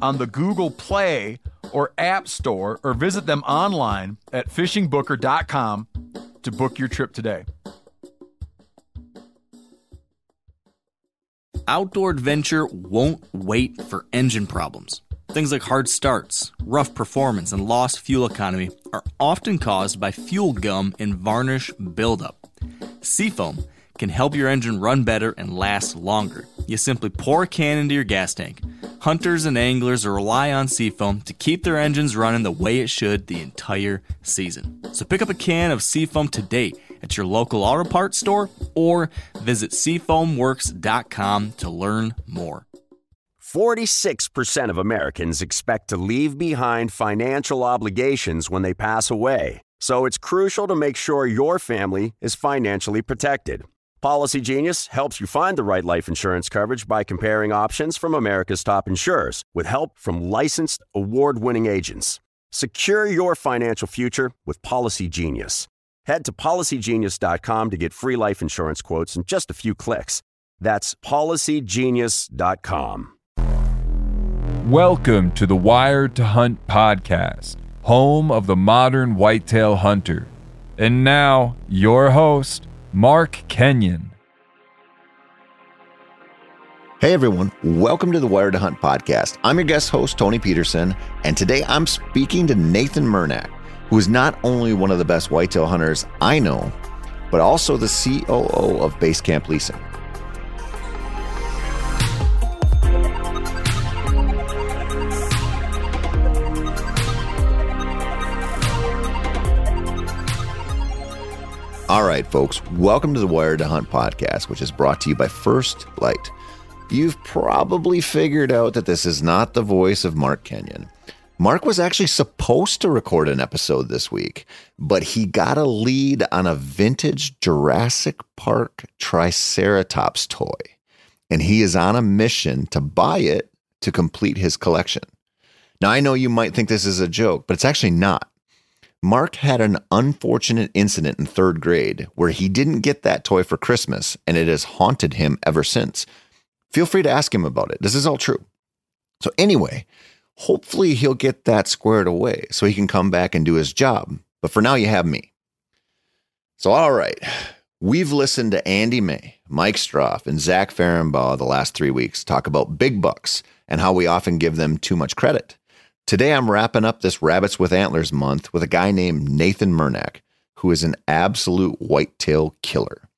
on the Google Play or App Store or visit them online at fishingbooker.com to book your trip today. Outdoor adventure won't wait for engine problems. Things like hard starts, rough performance, and lost fuel economy are often caused by fuel gum and varnish buildup. Seafoam can help your engine run better and last longer. You simply pour a can into your gas tank. Hunters and anglers rely on Seafoam to keep their engines running the way it should the entire season. So pick up a can of Seafoam today at your local auto parts store or visit seafoamworks.com to learn more. 46% of Americans expect to leave behind financial obligations when they pass away. So it's crucial to make sure your family is financially protected. Policy Genius helps you find the right life insurance coverage by comparing options from America's top insurers with help from licensed award winning agents. Secure your financial future with Policy Genius. Head to policygenius.com to get free life insurance quotes in just a few clicks. That's policygenius.com. Welcome to the Wired to Hunt podcast, home of the modern whitetail hunter. And now, your host, Mark Kenyon. Hey everyone, welcome to the Wired to Hunt podcast. I'm your guest host, Tony Peterson, and today I'm speaking to Nathan Murnak, who is not only one of the best whitetail hunters I know, but also the COO of Basecamp Leasing. All right, folks, welcome to the Wired to Hunt podcast, which is brought to you by First Light. You've probably figured out that this is not the voice of Mark Kenyon. Mark was actually supposed to record an episode this week, but he got a lead on a vintage Jurassic Park Triceratops toy, and he is on a mission to buy it to complete his collection. Now, I know you might think this is a joke, but it's actually not. Mark had an unfortunate incident in third grade where he didn't get that toy for Christmas, and it has haunted him ever since. Feel free to ask him about it. This is all true. So, anyway, hopefully he'll get that squared away so he can come back and do his job. But for now, you have me. So, all right, we've listened to Andy May, Mike Stroff, and Zach Fehrenbaugh the last three weeks talk about big bucks and how we often give them too much credit. Today, I'm wrapping up this Rabbits with Antlers month with a guy named Nathan Murnak, who is an absolute whitetail killer.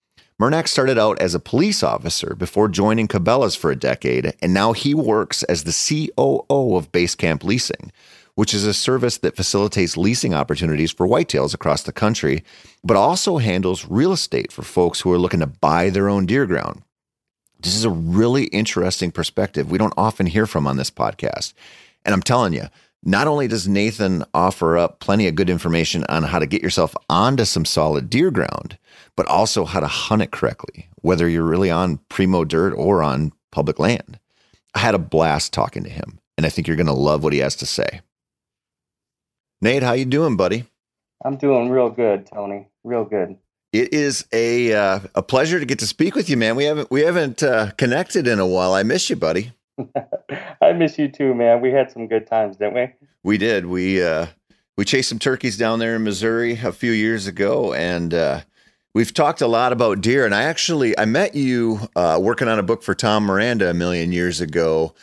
Murnak started out as a police officer before joining Cabela's for a decade, and now he works as the COO of Basecamp Leasing, which is a service that facilitates leasing opportunities for whitetails across the country, but also handles real estate for folks who are looking to buy their own deer ground. This is a really interesting perspective we don't often hear from on this podcast. And I'm telling you, not only does Nathan offer up plenty of good information on how to get yourself onto some solid deer ground, but also how to hunt it correctly, whether you're really on primo dirt or on public land. I had a blast talking to him, and I think you're going to love what he has to say. Nate, how you doing, buddy? I'm doing real good, Tony. Real good. It is a uh, a pleasure to get to speak with you, man. We haven't we haven't uh, connected in a while. I miss you, buddy. I miss you too, man. We had some good times, didn't we? We did. We uh, we chased some turkeys down there in Missouri a few years ago, and uh, we've talked a lot about deer. And I actually I met you uh, working on a book for Tom Miranda a million years ago,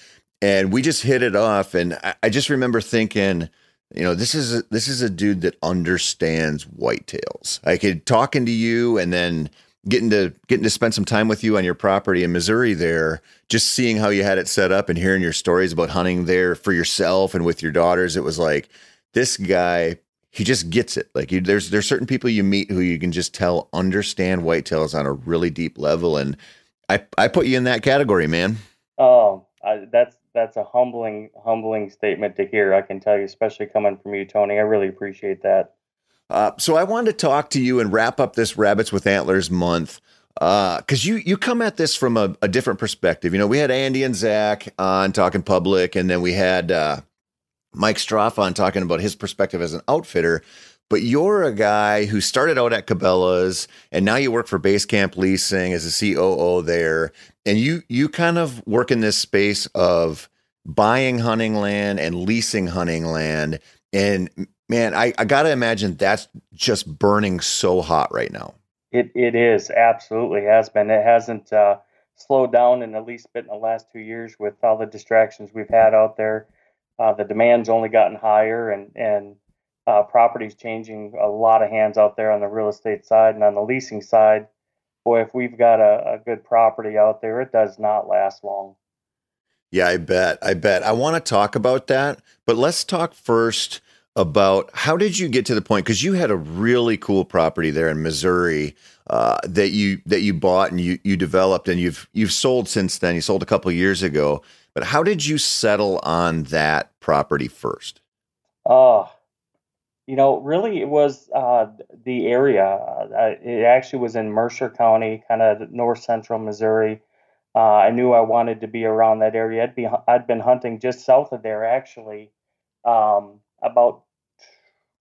and we just hit it off. And I, I just remember thinking. You know, this is a, this is a dude that understands whitetails. I could talking to you, and then getting to getting to spend some time with you on your property in Missouri there, just seeing how you had it set up and hearing your stories about hunting there for yourself and with your daughters, it was like this guy, he just gets it. Like you, there's there's certain people you meet who you can just tell understand whitetails on a really deep level, and I I put you in that category, man. Oh, I, that's that's a humbling humbling statement to hear. I can tell you, especially coming from you, Tony. I really appreciate that. Uh, so I wanted to talk to you and wrap up this Rabbits with Antlers month because uh, you you come at this from a, a, different perspective. You know, we had Andy and Zach on talking public, and then we had uh, Mike Stroff on talking about his perspective as an outfitter. But you're a guy who started out at Cabela's, and now you work for Basecamp Leasing as a COO there, and you you kind of work in this space of buying hunting land and leasing hunting land. And man, I, I got to imagine that's just burning so hot right now. It it is absolutely has been. It hasn't uh, slowed down in the least bit in the last two years with all the distractions we've had out there. Uh, the demand's only gotten higher, and and uh, properties changing a lot of hands out there on the real estate side and on the leasing side. Boy, if we've got a, a good property out there, it does not last long. Yeah, I bet. I bet. I want to talk about that, but let's talk first about how did you get to the point because you had a really cool property there in Missouri uh, that you that you bought and you you developed and you've you've sold since then. You sold a couple years ago, but how did you settle on that property first? Oh, you know, really, it was uh, the area. Uh, it actually was in Mercer County, kind of north central Missouri. Uh, I knew I wanted to be around that area. I'd be I'd been hunting just south of there actually. Um, about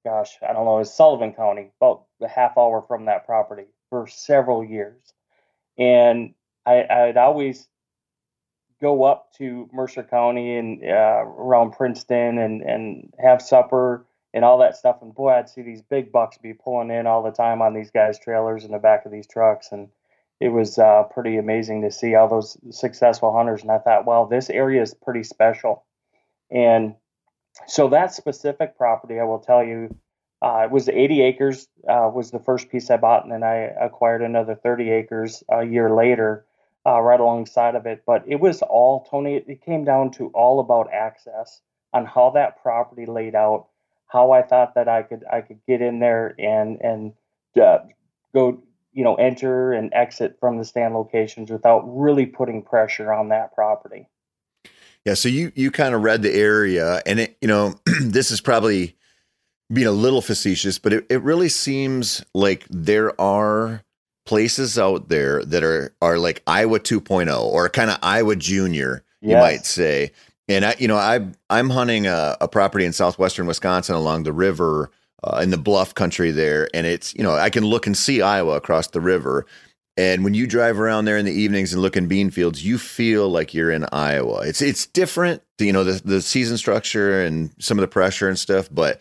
gosh, I don't know, it's Sullivan County, about a half hour from that property for several years. And I, I'd always go up to Mercer County and uh, around Princeton and, and have supper and all that stuff. And boy, I'd see these big bucks be pulling in all the time on these guys' trailers in the back of these trucks. And it was uh, pretty amazing to see all those successful hunters. And I thought, well, this area is pretty special. And so that specific property, I will tell you, uh, it was 80 acres uh, was the first piece I bought, and then I acquired another 30 acres a year later, uh, right alongside of it. But it was all Tony. It came down to all about access on how that property laid out, how I thought that I could I could get in there and and uh, go you know enter and exit from the stand locations without really putting pressure on that property. Yeah, so you you kind of read the area, and it you know this is probably being a little facetious, but it, it really seems like there are places out there that are are like Iowa 2.0 or kind of Iowa Junior, you yes. might say. And I, you know, I I'm hunting a, a property in southwestern Wisconsin along the river uh, in the bluff country there, and it's you know I can look and see Iowa across the river, and when you drive around there in the evenings and look in bean fields, you feel like you're in Iowa. It's it's different, you know, the the season structure and some of the pressure and stuff, but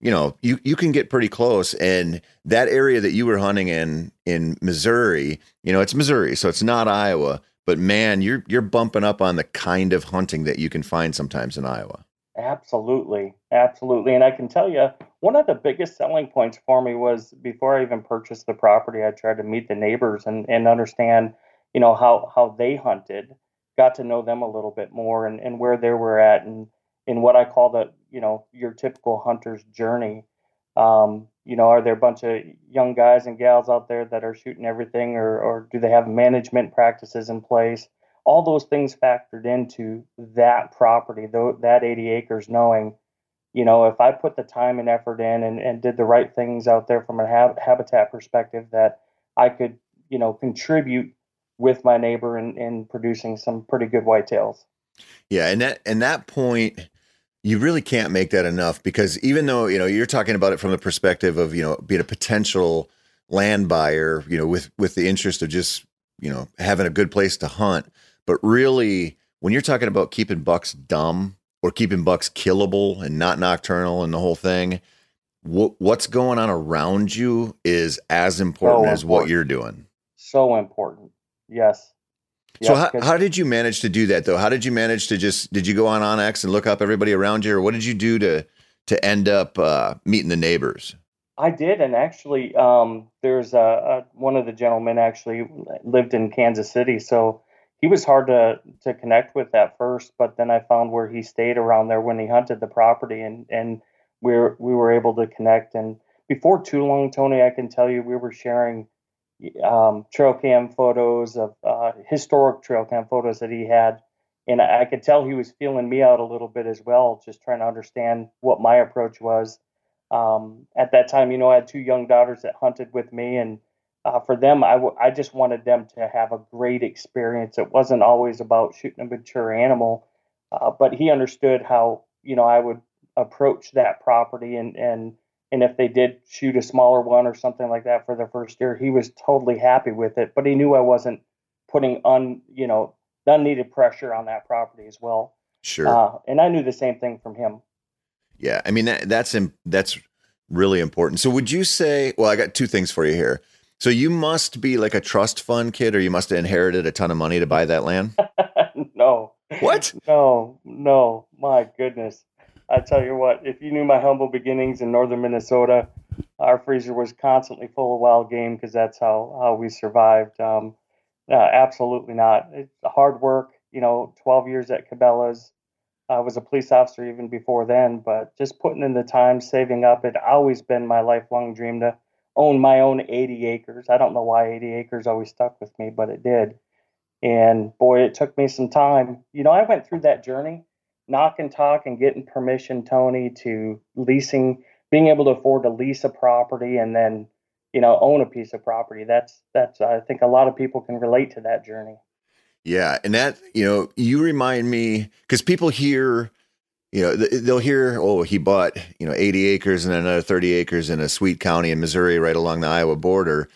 you know, you you can get pretty close. And that area that you were hunting in in Missouri, you know, it's Missouri, so it's not Iowa, but man, you're you're bumping up on the kind of hunting that you can find sometimes in Iowa. Absolutely. Absolutely. And I can tell you, one of the biggest selling points for me was before I even purchased the property, I tried to meet the neighbors and, and understand, you know, how, how they hunted, got to know them a little bit more and, and where they were at and in what I call the, you know, your typical hunter's journey. Um, you know, are there a bunch of young guys and gals out there that are shooting everything or, or do they have management practices in place? All those things factored into that property, though that 80 acres, knowing, you know, if I put the time and effort in and, and did the right things out there from a hab- habitat perspective, that I could, you know, contribute with my neighbor in, in producing some pretty good whitetails. Yeah, and that and that point, you really can't make that enough because even though you know you're talking about it from the perspective of you know being a potential land buyer, you know, with with the interest of just you know having a good place to hunt but really, when you're talking about keeping bucks dumb or keeping bucks killable and not nocturnal and the whole thing, what, what's going on around you is as important so as what you're doing. So important. Yes. yes so how, how did you manage to do that though? How did you manage to just did you go on onX and look up everybody around you, or what did you do to to end up uh, meeting the neighbors? I did, and actually, um, there's a, a, one of the gentlemen actually lived in Kansas City, so he was hard to to connect with at first, but then I found where he stayed around there when he hunted the property, and and we were we were able to connect. And before too long, Tony, I can tell you we were sharing um, trail cam photos of uh, historic trail cam photos that he had and I, I could tell he was feeling me out a little bit as well, just trying to understand what my approach was. Um, at that time, you know, I had two young daughters that hunted with me, and uh, for them, I, w- I just wanted them to have a great experience. It wasn't always about shooting a mature animal, uh, but he understood how you know I would approach that property, and and and if they did shoot a smaller one or something like that for their first year, he was totally happy with it. But he knew I wasn't putting un you know unneeded pressure on that property as well. Sure. Uh, and I knew the same thing from him. Yeah, I mean that, that's that's really important. So would you say? Well, I got two things for you here. So you must be like a trust fund kid, or you must have inherited a ton of money to buy that land. no. What? No, no. My goodness. I tell you what, if you knew my humble beginnings in northern Minnesota, our freezer was constantly full of wild game because that's how, how we survived. Um, uh, absolutely not. It's hard work. You know, 12 years at Cabela's. I was a police officer even before then, but just putting in the time, saving up, it always been my lifelong dream to own my own 80 acres. I don't know why 80 acres always stuck with me, but it did. And boy, it took me some time. You know, I went through that journey, knock and talk and getting permission, Tony, to leasing, being able to afford to lease a property and then, you know, own a piece of property. That's, that's, I think a lot of people can relate to that journey. Yeah, and that you know, you remind me because people hear, you know, they'll hear, oh, he bought you know eighty acres and another thirty acres in a sweet county in Missouri, right along the Iowa border,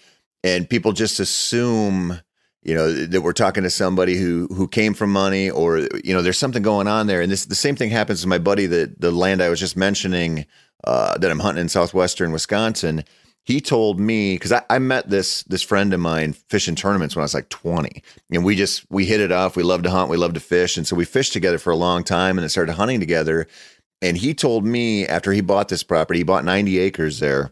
and people just assume, you know, that we're talking to somebody who who came from money, or you know, there's something going on there. And this the same thing happens to my buddy that the land I was just mentioning uh, that I'm hunting in southwestern Wisconsin he told me because I, I, met this this friend of mine fishing tournaments when I was like 20, and we just we hit it off. We love to hunt, we love to fish, and so we fished together for a long time, and then started hunting together. And he told me after he bought this property, he bought 90 acres there.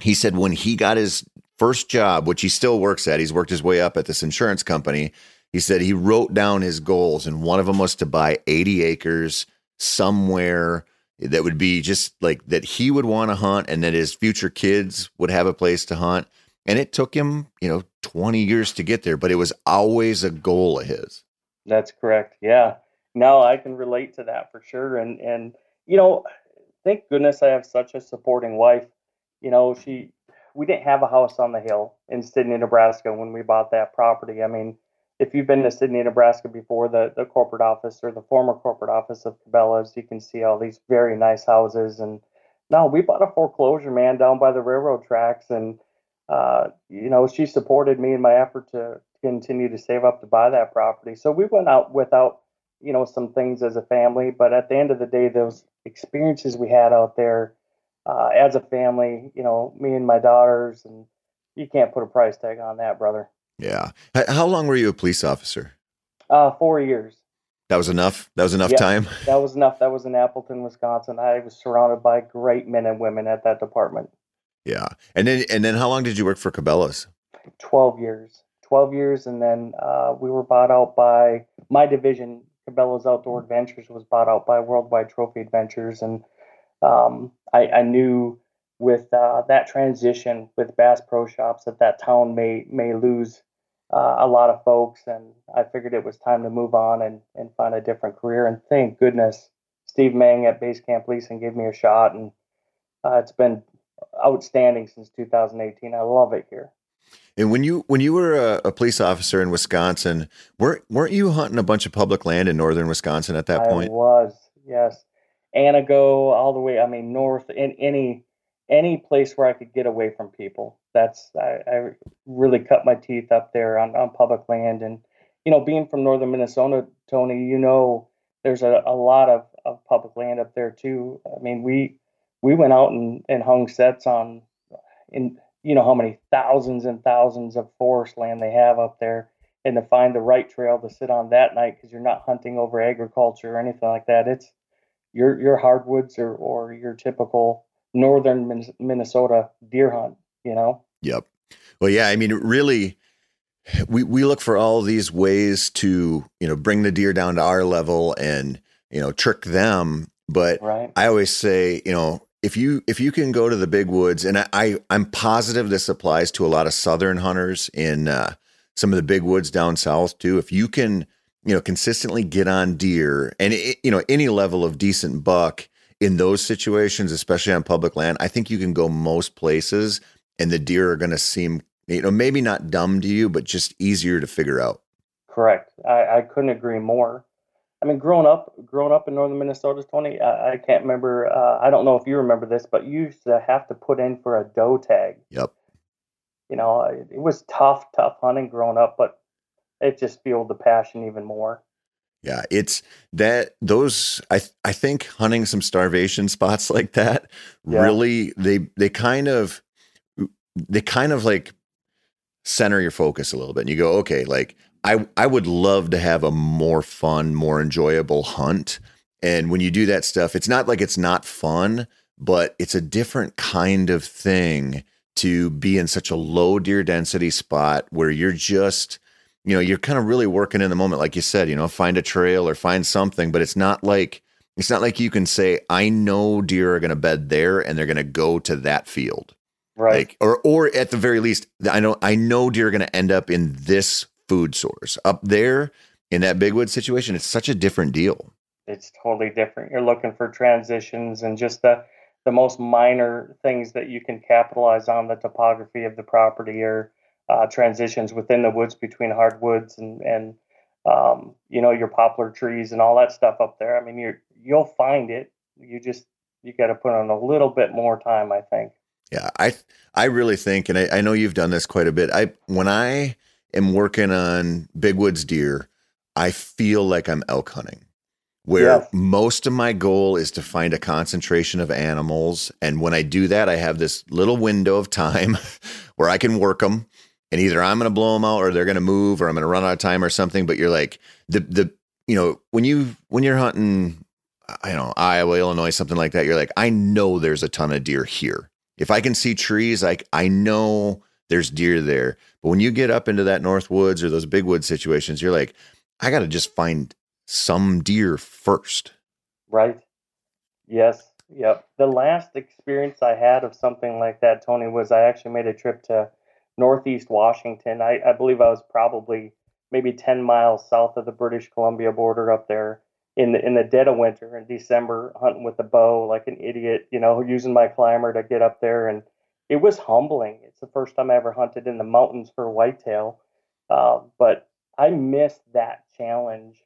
He said when he got his first job, which he still works at, he's worked his way up at this insurance company. He said he wrote down his goals, and one of them was to buy 80 acres somewhere that would be just like that he would want to hunt and that his future kids would have a place to hunt. And it took him, you know, 20 years to get there, but it was always a goal of his. That's correct. Yeah. No, I can relate to that for sure. And, and, you know, thank goodness I have such a supporting wife. You know, she, we didn't have a house on the hill in Sidney, Nebraska when we bought that property. I mean, if you've been to Sidney, Nebraska before, the, the corporate office or the former corporate office of Cabela's, you can see all these very nice houses. And no, we bought a foreclosure, man, down by the railroad tracks. And, uh, you know, she supported me in my effort to continue to save up to buy that property. So we went out without, you know, some things as a family. But at the end of the day, those experiences we had out there uh, as a family, you know, me and my daughters, and you can't put a price tag on that, brother. Yeah. How long were you a police officer? Uh, four years. That was enough. That was enough time. That was enough. That was in Appleton, Wisconsin. I was surrounded by great men and women at that department. Yeah, and then and then how long did you work for Cabela's? Twelve years. Twelve years, and then uh, we were bought out by my division. Cabela's Outdoor Adventures was bought out by Worldwide Trophy Adventures, and um, I, I knew with uh, that transition with Bass Pro Shops that that town may may lose uh, a lot of folks, and I figured it was time to move on and, and find a different career. And thank goodness Steve Mang at Base Camp Leasing gave me a shot, and uh, it's been outstanding since 2018. I love it here. And when you when you were a, a, police officer in Wisconsin, weren't weren't you hunting a bunch of public land in northern Wisconsin at that point? I was, yes. Antigo, all the way. I mean, north in any any place where I could get away from people. That's I, I really cut my teeth up there on, on public land, and you know, being from northern Minnesota, Tony, you know, there's a, a lot of, of public land up there too. I mean, we we went out and, and hung sets on in you know how many thousands and thousands of forest land they have up there. And to find the right trail to sit on that night because you're not hunting over agriculture or anything like that it's your your hardwoods or or your typical northern Minnesota deer hunt, you know? Yep. Well, yeah, I mean, really, we, we look for all these ways to, you know, bring the deer down to our level and, you know, trick them. But right. I always say, you know, if you if you can go to the big woods, and I, I am positive this applies to a lot of southern hunters in uh, some of the big woods down south too. If you can you know, consistently get on deer and, it, you know, any level of decent buck in those situations, especially on public land, I think you can go most places and the deer are going to seem, you know, maybe not dumb to you, but just easier to figure out. Correct. I, I couldn't agree more. I mean, growing up, growing up in northern Minnesota, Tony, I, I can't remember. Uh, I don't know if you remember this, but you used to have to put in for a doe tag. Yep. You know, it, it was tough, tough hunting growing up, but it just fueled the passion even more. Yeah, it's that those I I think hunting some starvation spots like that Yeah. really they they kind of they kind of like center your focus a little bit and you go okay like I I would love to have a more fun more enjoyable hunt. And when you do that stuff it's not like it's not fun but it's a different kind of thing to be in such a low deer density spot where you're just you know you're kind of really working in the moment like you said you know find a trail or find something but it's not like it's not like you can say i know deer are going to bed there and they're going to go to that field Right. like or or at the very least i know i know deer are going to end up in this food source up there in that big wood situation it's such a different deal it's totally different. You're looking for transitions and just the the most minor things that you can capitalize on the topography of the property or uh, transitions within the woods between hardwoods and and um, you know your poplar trees and all that stuff up there. I mean, you're you'll find it. You just you got to put on a little bit more time, I think. Yeah, I I really think, and I, I know you've done this quite a bit. I when I am working on big woods deer, I feel like I'm elk hunting, where Yes. most of my goal is to find a concentration of animals, and when I do that, I have this little window of time where I can work them, and either I'm going to blow them out, or they're going to move, or I'm going to run out of time, or something. But you're like the the you know when you when you're hunting, I don't know Iowa, Illinois, something like that. You're like, I know there's a ton of deer here if I can see trees, like I know there's deer there. But when you get up into that north woods or those big wood situations, you're like, I got to just find some deer first. Right. Yes. Yep. The last experience I had of something like that, Tony, was I actually made a trip to Northeast Washington. I, I believe I was probably maybe 10 miles south of the British Columbia border up there in the in the dead of winter in December, hunting with a bow like an idiot, you know, using my climber to get up there. And it was humbling. It's the first time I ever hunted in the mountains for whitetail. Uh, but I missed that challenge.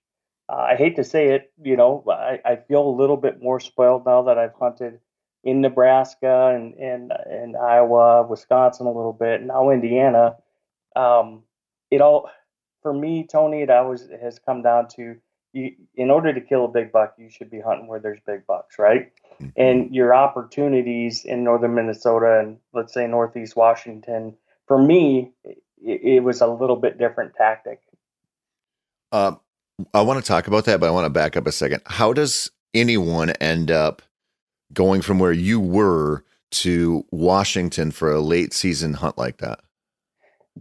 Uh, I hate to say it, you know, I, I feel a little bit more spoiled now that I've hunted in Nebraska and, and, and Iowa, Wisconsin a little bit, now Indiana. Um, it all, for me, Tony, it always has come down to you, in order to kill a big buck, you should be hunting where there's big bucks, right? And your opportunities in northern Minnesota and let's say northeast Washington, for me, it, it was a little bit different tactic. Uh, I want to talk about that, but I want to back up a second. How does anyone end up going from where you were to Washington for a late season hunt like that?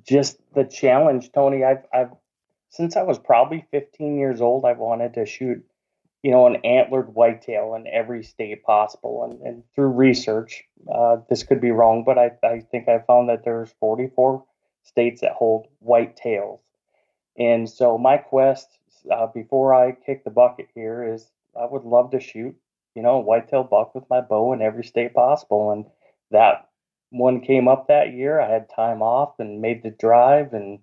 just the challenge, Tony. I've I've since I was probably 15 years old, I've wanted to shoot, you know, an antlered whitetail in every state possible. And, and through research, uh, this could be wrong, but I, I think I found that there's 44 states that hold whitetails. And so my quest uh, before I kick the bucket here is I would love to shoot, you know, a whitetail buck with my bow in every state possible. And that one came up that year. I had time off and made the drive and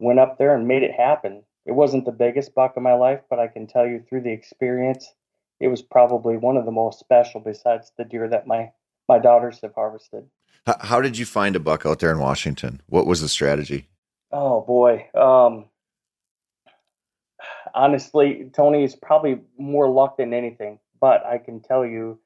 went up there and made it happen. It wasn't the biggest buck of my life, but I can tell you through the experience, it was probably one of the most special besides the deer that my my daughters have harvested. How, how did you find a buck out there in Washington? What was the strategy? Oh boy. Um honestly, Tony is probably more luck than anything, but I can tell you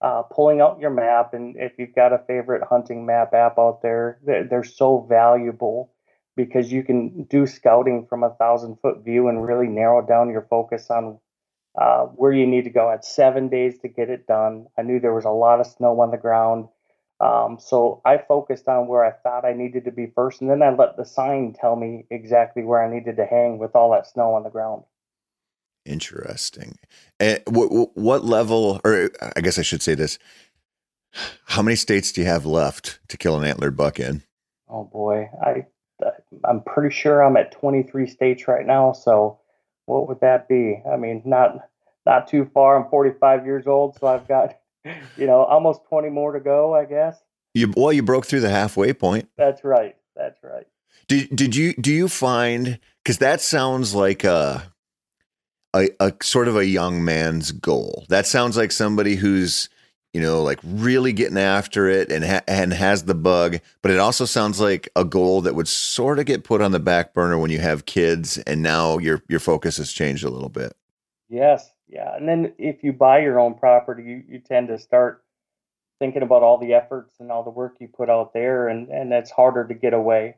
uh, pulling out your map and if you've got a favorite hunting map app out there, they're, they're so valuable because you can do scouting from a thousand foot view and really narrow down your focus on uh, where you need to go. I had seven days to get it done. I knew there was a lot of snow on the ground. Um, so I focused on where I thought I needed to be first, and then I let the sign tell me exactly where I needed to hang with all that snow on the ground. Interesting. And what, what level, or I guess I should say this: How many states do you have left to kill an antlered buck in? Oh boy, I I'm pretty sure I'm at 23 states right now. So what would that be? I mean, not not too far. I'm 45 years old, so I've got you know almost 20 more to go, I guess. You well, you broke through the halfway point. That's right. That's right. Did did you do you find because that sounds like a, a a sort of a young man's goal. That sounds like somebody who's you know like really getting after it and ha- and has the bug. But it also sounds like a goal that would sort of get put on the back burner when you have kids, and now your your focus has changed a little bit. Yes, yeah. And then if you buy your own property, you, you tend to start thinking about all the efforts and all the work you put out there, and and it's harder to get away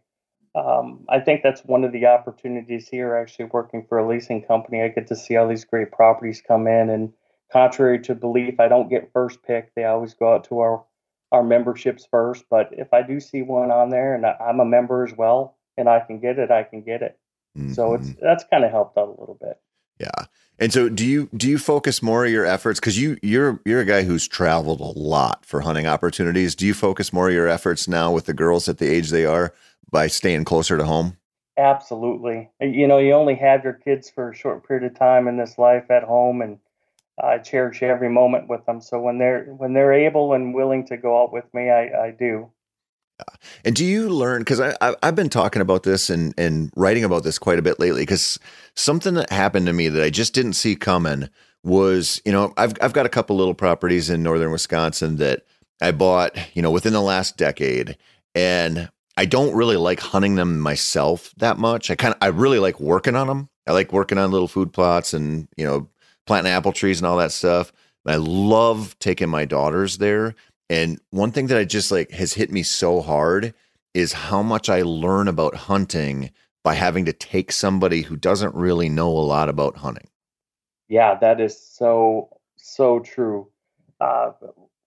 um, I think that's one of the opportunities here. Actually, working for a leasing company, I get to see all these great properties come in, and contrary to belief, I don't get first pick. They always go out to our our memberships first. But if I do see one on there, and I'm a member as well, and I can get it, I can get it. Mm-hmm. So it's mm-hmm. that's kind of helped out a little bit. Yeah. And so do you do you focus more of your efforts cuz you you're you're a guy who's traveled a lot for hunting opportunities. Do you focus more of your efforts now with the girls at the age they are by staying closer to home? Absolutely. You know, you only have your kids for a short period of time in this life at home, and I cherish every moment with them. So when they're when they're able and willing to go out with me, I, I do. And do you learn? Because I, I have been talking about this and and writing about this quite a bit lately. Because something that happened to me that I just didn't see coming was, you know, I've I've got a couple little properties in northern Wisconsin that I bought, you know, within the last decade, and I don't really like hunting them myself that much. I kind of I really like working on them. I like working on little food plots and you know planting apple trees and all that stuff. I love taking my daughters there. And one thing that I just like has hit me so hard is how much I learn about hunting by having to take somebody who doesn't really know a lot about hunting. Yeah, that is so so true. Uh,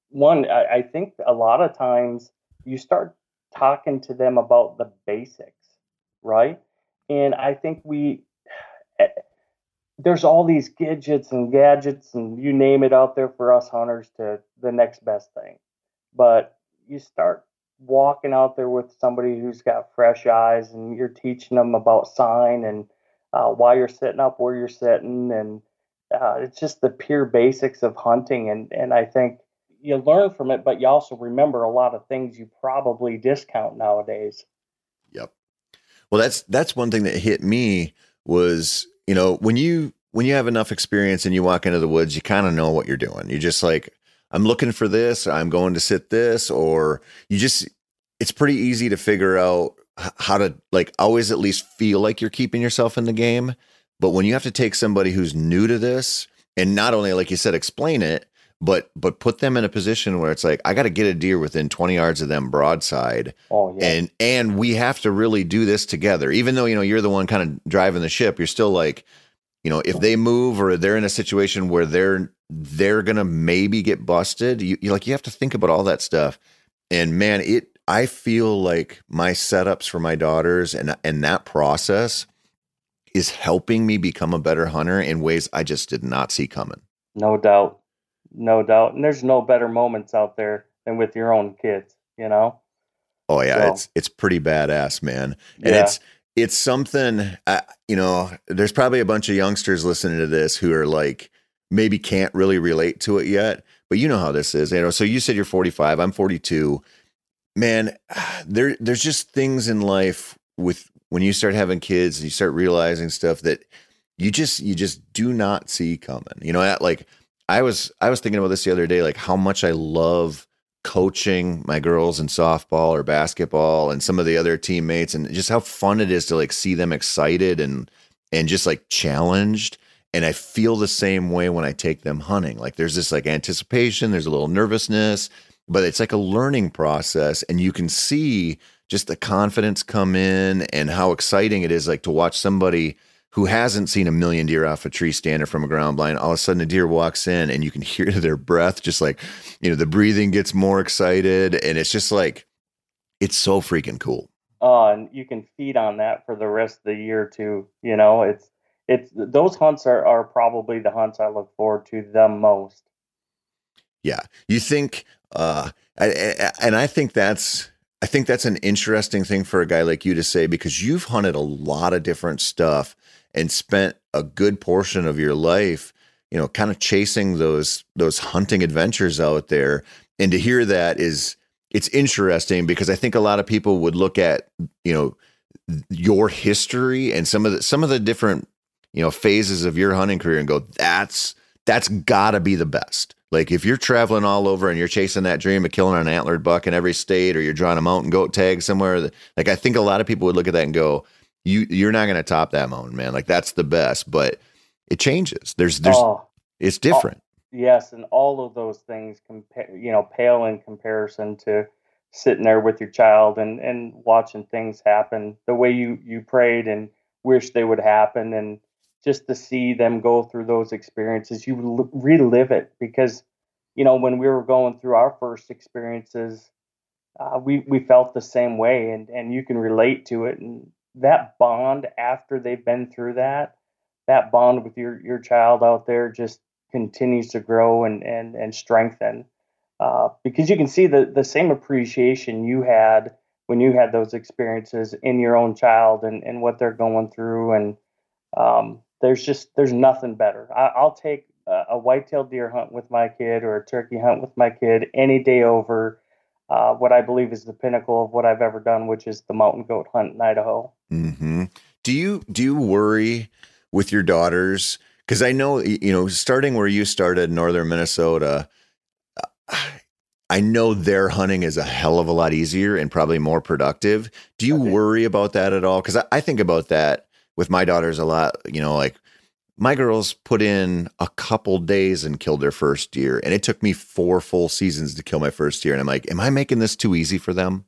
one, I, I think a lot of times you start talking to them about the basics, right? And I think we there's all these gadgets and gadgets and you name it out there for us hunters to the next best thing. But you start walking out there with somebody who's got fresh eyes and you're teaching them about sign and uh, why you're sitting up where you're sitting and uh, it's just the pure basics of hunting and and I think you learn from it, but you also remember a lot of things you probably discount nowadays. Yep. Well, that's that's one thing that hit me was you know when you when you have enough experience and you walk into the woods, you kind of know what you're doing. You're just like I'm looking for this, I'm going to sit this, or you just it's pretty easy to figure out how to like always at least feel like you're keeping yourself in the game. But when you have to take somebody who's new to this and not only like you said explain it, but but put them in a position where it's like I got to get a deer within 20 yards of them broadside. Oh, yeah. And and we have to really do this together. Even though you know you're the one kind of driving the ship, you're still like, you know, if they move or they're in a situation where they're they're gonna maybe get busted, you you like you have to think about all that stuff. And man, it I feel like my setups for my daughters and and that process is helping me become a better hunter in ways I just did not see coming. No doubt no doubt. And there's no better moments out there than with your own kids, you know? Oh yeah, so, it's it's pretty badass, man. And yeah. it's it's something uh, you know, there's probably a bunch of youngsters listening to this who are like maybe can't really relate to it yet, but you know how this is. You know, so you said you're 45, I'm 42. Man, there there's just things in life with when you start having kids, and you start realizing stuff that you just you just do not see coming. You know, at like I was I was thinking about this the other day, like how much I love coaching my girls in softball or basketball and some of the other teammates and just how fun it is to like see them excited and and just like challenged and I feel the same way when I take them hunting. Like there's this like anticipation, there's a little nervousness, but it's like a learning process and you can see just the confidence come in and how exciting it is like to watch somebody who hasn't seen a million deer off a tree standing from a ground blind, all of a sudden a deer walks in and you can hear their breath, just like, you know, the breathing gets more excited. And it's just like, it's so freaking cool. Oh, and you can feed on that for the rest of the year too. You know, it's, it's, those hunts are, are probably the hunts I look forward to the most. Yeah. You think, uh, and I think that's, I think that's an interesting thing for a guy like you to say because you've hunted a lot of different stuff and spent a good portion of your life, you know, kind of chasing those those hunting adventures out there. And to hear that is it's interesting because I think a lot of people would look at, you know, your history and some of the some of the different, you know, phases of your hunting career and go, that's that's gotta be the best. Like if you're traveling all over and you're chasing that dream of killing an antlered buck in every state, or you're drawing a mountain goat tag somewhere, like I think a lot of people would look at that and go, "You you're not going to top that mountain, man. Like that's the best." But it changes. There's there's oh, it's different. All, yes, and all of those things compare, you know, pale in comparison to sitting there with your child and and watching things happen the way you you prayed and wish they would happen and just to see them go through those experiences. You relive it because, you know, when we were going through our first experiences, uh, we we felt the same way, and and you can relate to it. And that bond after they've been through that, that bond with your your child out there just continues to grow and and and strengthen. Uh, because you can see the the same appreciation you had when you had those experiences in your own child and, and what they're going through and um, there's just there's nothing better. I, will take a, a white-tailed deer hunt with my kid or a turkey hunt with my kid any day over uh, what I believe is the pinnacle of what I've ever done, which is the mountain goat hunt in Idaho. Mm-hmm. Do you do you worry with your daughters? Because I know you know, starting where you started, northern Minnesota. I know their hunting is a hell of a lot easier and probably more productive. Do you okay. worry about that at all? Because I, I think about that with my daughters a lot, you know, like my girls put in a couple days and killed their first deer. And it took me four full seasons to kill my first deer. And I'm like, am I making this too easy for them?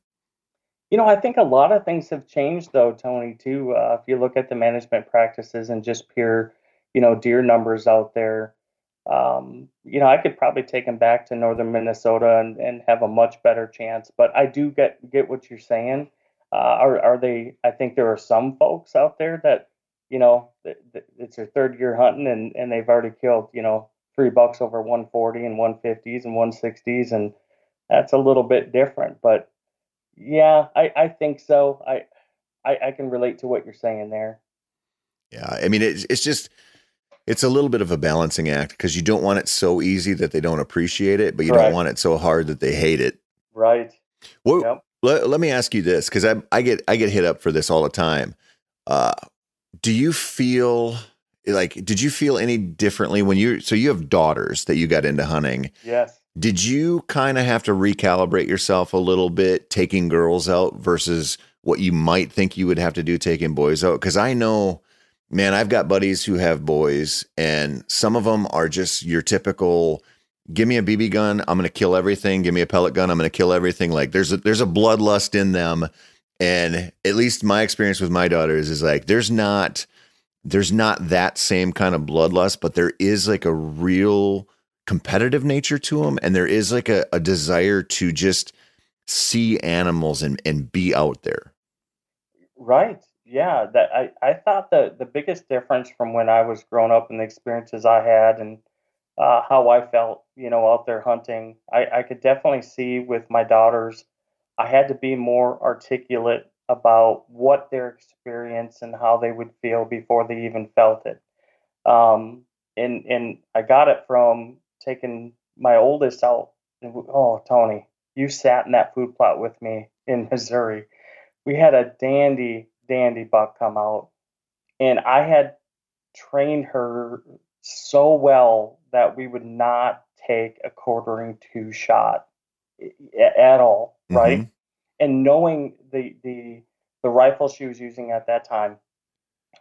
You know, I think a lot of things have changed though, Tony, too. Uh, if you look at the management practices and just pure, you know, deer numbers out there, um, you know, I could probably take them back to northern Minnesota and, and have a much better chance. But I do get get what you're saying. Uh, are are they? I think there are some folks out there that you know it's their third year hunting and and they've already killed you know three bucks over 140 and 150s and 160s and that's a little bit different. But yeah, I I think so. I I, I can relate to what you're saying there. Yeah, I mean it's it's just it's a little bit of a balancing act because you don't want it so easy that they don't appreciate it, but you don't want it so hard that they hate it. Right. Well, yep. Let, let me ask you this because I I get I get hit up for this all the time. Uh, do you feel like did you feel any differently when you so you have daughters that you got into hunting? Yes. Did you kind of have to recalibrate yourself a little bit taking girls out versus what you might think you would have to do taking boys out? Because I know, man, I've got buddies who have boys, and some of them are just your typical give me a BB gun, I'm going to kill everything. Give me a pellet gun, I'm going to kill everything. Like there's a, there's a bloodlust in them, and at least my experience with my daughters is like there's not there's not that same kind of bloodlust, but there is like a real competitive nature to them, and there is like a, a desire to just see animals and and be out there. Right. Yeah. That I I thought the the biggest difference from when I was growing up and the experiences I had and uh, how I felt, you know, out there hunting. I, I could definitely see with my daughters, I had to be more articulate about what their experience and how they would feel before they even felt it. Um, and and I got it from taking my oldest out. Oh, Tony, you sat in that food plot with me in Missouri. We had a dandy, dandy buck come out, and I had trained her so well that we would not take a quartering to shot at all, right? mm-hmm. And knowing the the the rifle she was using at that time,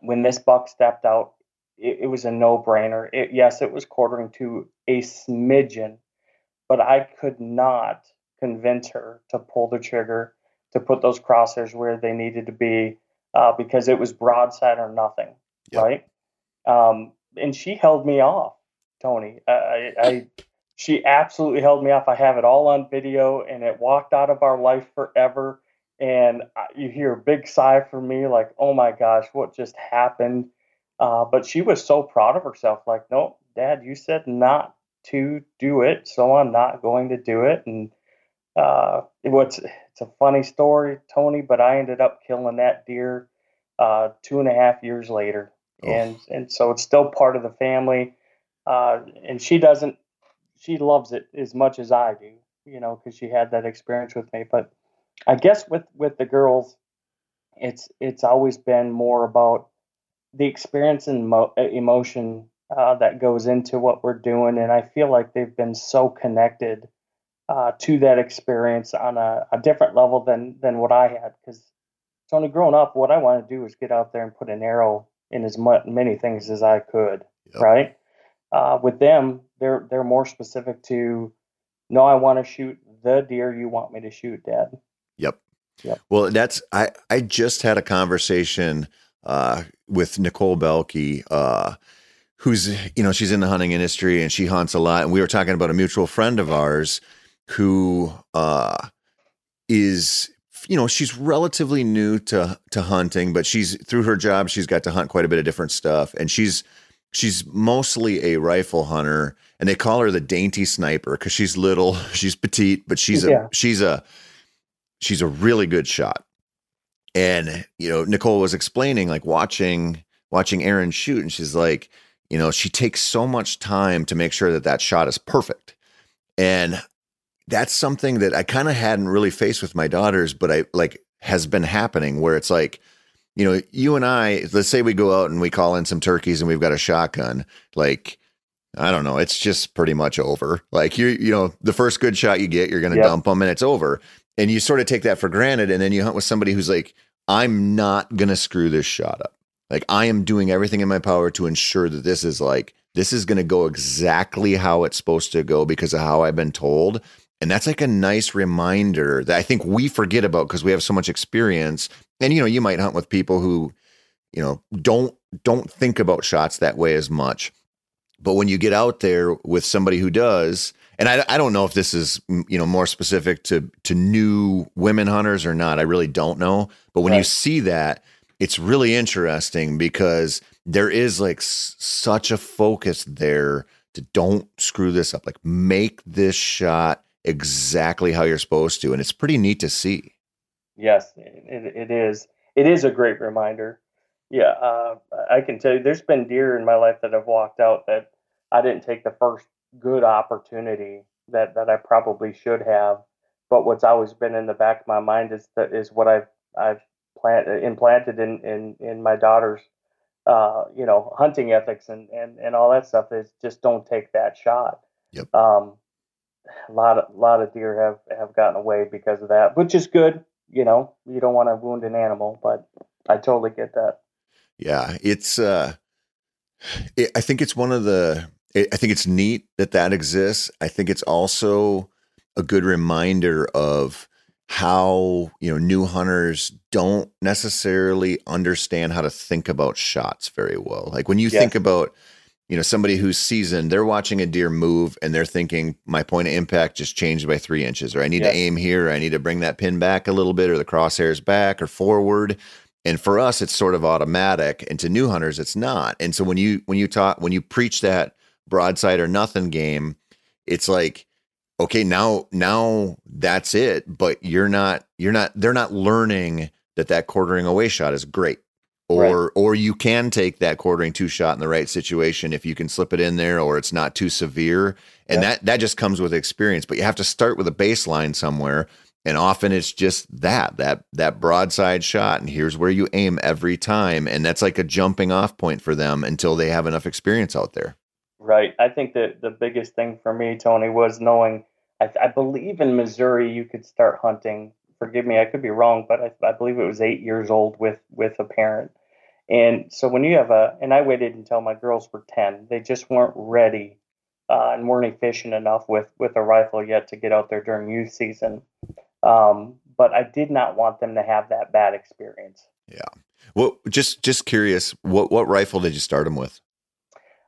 when this buck stepped out, it, it was a no brainer. yes, it was quartering to a smidgen, but I could not convince her to pull the trigger to put those crosshairs where they needed to be uh, because it was broadside or nothing, yep. right? Um, and she held me off, Tony. I, I, she absolutely held me off. I have it all on video, and it walked out of our life forever. And you hear a big sigh from me, like, "Oh my gosh, what just happened?" Uh, but she was so proud of herself, like, "No, Dad, you said not to do it, so I'm not going to do it." And uh, what's it's a funny story, Tony, but I ended up killing that deer uh, two and a half years later oh. and and so it's still part of the family. Uh, and she doesn't, she loves it as much as I do, you know, because she had that experience with me. But I guess with with the girls, it's it's always been more about the experience and mo- emotion uh, that goes into what we're doing, and I feel like they've been so connected uh, to that experience on a, a, different level than than what I had. Because Tony, growing up, what I wanted to do was get out there and put an arrow in as much, many things as I could. Yep. Right. Uh, with them, they're they're more specific to, no, I want to shoot the deer you want me to shoot, Dad. Yep. Yep. Well, that's I I just had a conversation uh, with Nicole Belke. Who's you know she's in the hunting industry and she hunts a lot. And we were talking about a mutual friend of ours who uh, is you know she's relatively new to to hunting but she's through her job she's got to hunt quite a bit of different stuff. And she's she's mostly a rifle hunter and they call her the dainty sniper because she's little she's petite but she's yeah. a she's a she's a really good shot. And you know nicole was explaining like watching watching Aaron shoot and she's like you know she takes so much time to make sure that that shot is perfect and that's something that I kind of hadn't really faced with my daughters, but I like has been happening where it's like, you know, you and I, let's say we go out and we call in some turkeys and we've got a shotgun, like, I don't know, it's just pretty much over. Like you, you know, the first good shot you get, you're going to yep. dump them and it's over. And you sort of take that for granted. And then you hunt with somebody who's like, I'm not going to screw this shot up. Like I am doing everything in my power to ensure that this is like, this is going to go exactly how it's supposed to go because of how I've been told. And that's like a nice reminder that I think we forget about because we have so much experience. And you know, you might hunt with people who, you know, don't don't think about shots that way as much. But when you get out there with somebody who does, and I, I don't know if this is you know more specific to to new women hunters or not. I really don't know. But when right. you see that, it's really interesting because there is like s- such a focus there to don't screw this up. Like make this shot exactly how you're supposed to. And it's pretty neat to see. Yes, it, it is. It is a great reminder. Yeah, uh, I can tell you there's been deer in my life that have walked out that I didn't take the first good opportunity that, that I probably should have. But what's always been in the back of my mind is that is what I've I've plant, implanted in, in, in my daughter's uh, you know hunting ethics and, and, and all that stuff is just don't take that shot. Yep. Um, a lot of a lot of deer have have gotten away because of that, which is good. You know, you don't want to wound an animal, but I totally get that. Yeah, it's. uh it, I think it's one of the. It, I think it's neat that that exists. I think it's also a good reminder of how you know new hunters don't necessarily understand how to think about shots very well. Like when you yes. think about you know somebody who's seasoned they're watching a deer move and they're thinking my point of impact just changed by three inches or i need to aim here or i need to bring that pin back a little bit or the crosshairs back or forward and for us it's sort of automatic and to new hunters it's not and so when you when you talk when you preach that broadside or nothing game it's like okay now now that's it but you're not you're not they're not learning that that quartering away shot is great. Or right. or you can take that quartering to shot in the right situation if you can slip it in there or it's not too severe. And yeah. that that just comes with experience but you have to start with a baseline somewhere. And often it's just that that that broadside shot and here's where you aim every time. And that's like a jumping off point for them until they have enough experience out there. Right. I think that the biggest thing for me tony was knowing I, I believe in missouri you could start hunting forgive me, I could be wrong, but I, I, believe it was eight years old with with a parent. And so when you have a, and I waited until my girls were 10, they just weren't ready uh, and weren't efficient enough with, with a rifle yet to get out there during youth season. Um, but I did not want them to have that bad experience. Yeah. Well, just, just curious, what, what rifle did you start them with?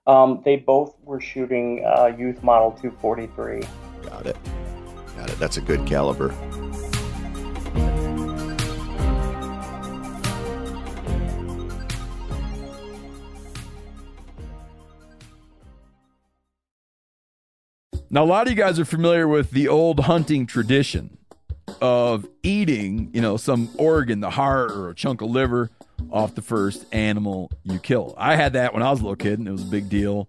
Um, they both were shooting uh, youth model 243. Got it. Got it. That's a good caliber. Now, a lot of you guys are familiar with the old hunting tradition of eating, you know, some organ, the heart or a chunk of liver, off the first animal you kill. I had that when I was a little kid, and it was a big deal.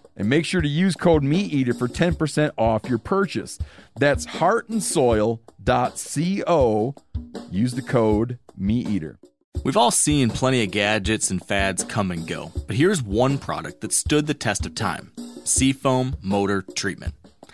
and make sure to use code MeatEater for 10% off your purchase. That's heartandsoil.co. Use the code MeatEater. We've all seen plenty of gadgets and fads come and go, but here's one product that stood the test of time Seafoam Motor Treatment.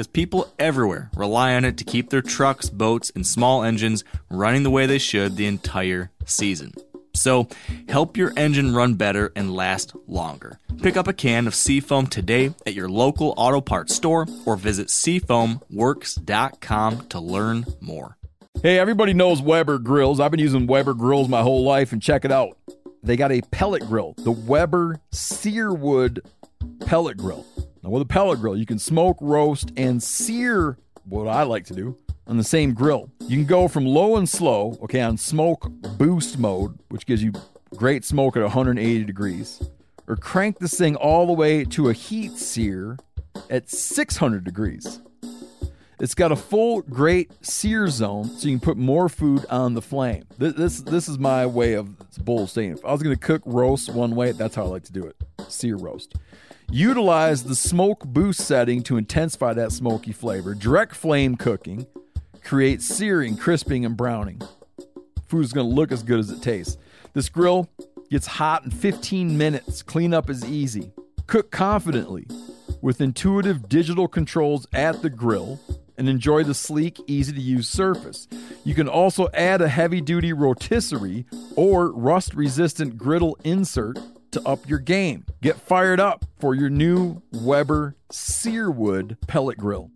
because people everywhere rely on it to keep their trucks, boats, and small engines running the way they should the entire season. So, help your engine run better and last longer. Pick up a can of Seafoam today at your local auto parts store or visit seafoamworks.com to learn more. Hey, everybody knows Weber grills. I've been using Weber grills my whole life, and check it out. They got a pellet grill, the Weber Searwood pellet grill. Now, with a pellet grill, you can smoke, roast, and sear what I like to do on the same grill. You can go from low and slow, okay, on smoke boost mode, which gives you great smoke at 180 degrees, or crank this thing all the way to a heat sear at 600 degrees. It's got a full great sear zone, so you can put more food on the flame. This this, this is my way of bull saying. If I was going to cook roast one way, that's how I like to do it: sear roast. Utilize the smoke boost setting to intensify that smoky flavor. Direct flame cooking creates searing, crisping, and browning. Food is going to look as good as it tastes. This grill gets hot in 15 minutes. Cleanup is easy. Cook confidently with intuitive digital controls at the grill and enjoy the sleek, easy to use surface. You can also add a heavy duty rotisserie or rust resistant griddle insert to up your game. Get fired up for your new Weber Searwood pellet grill.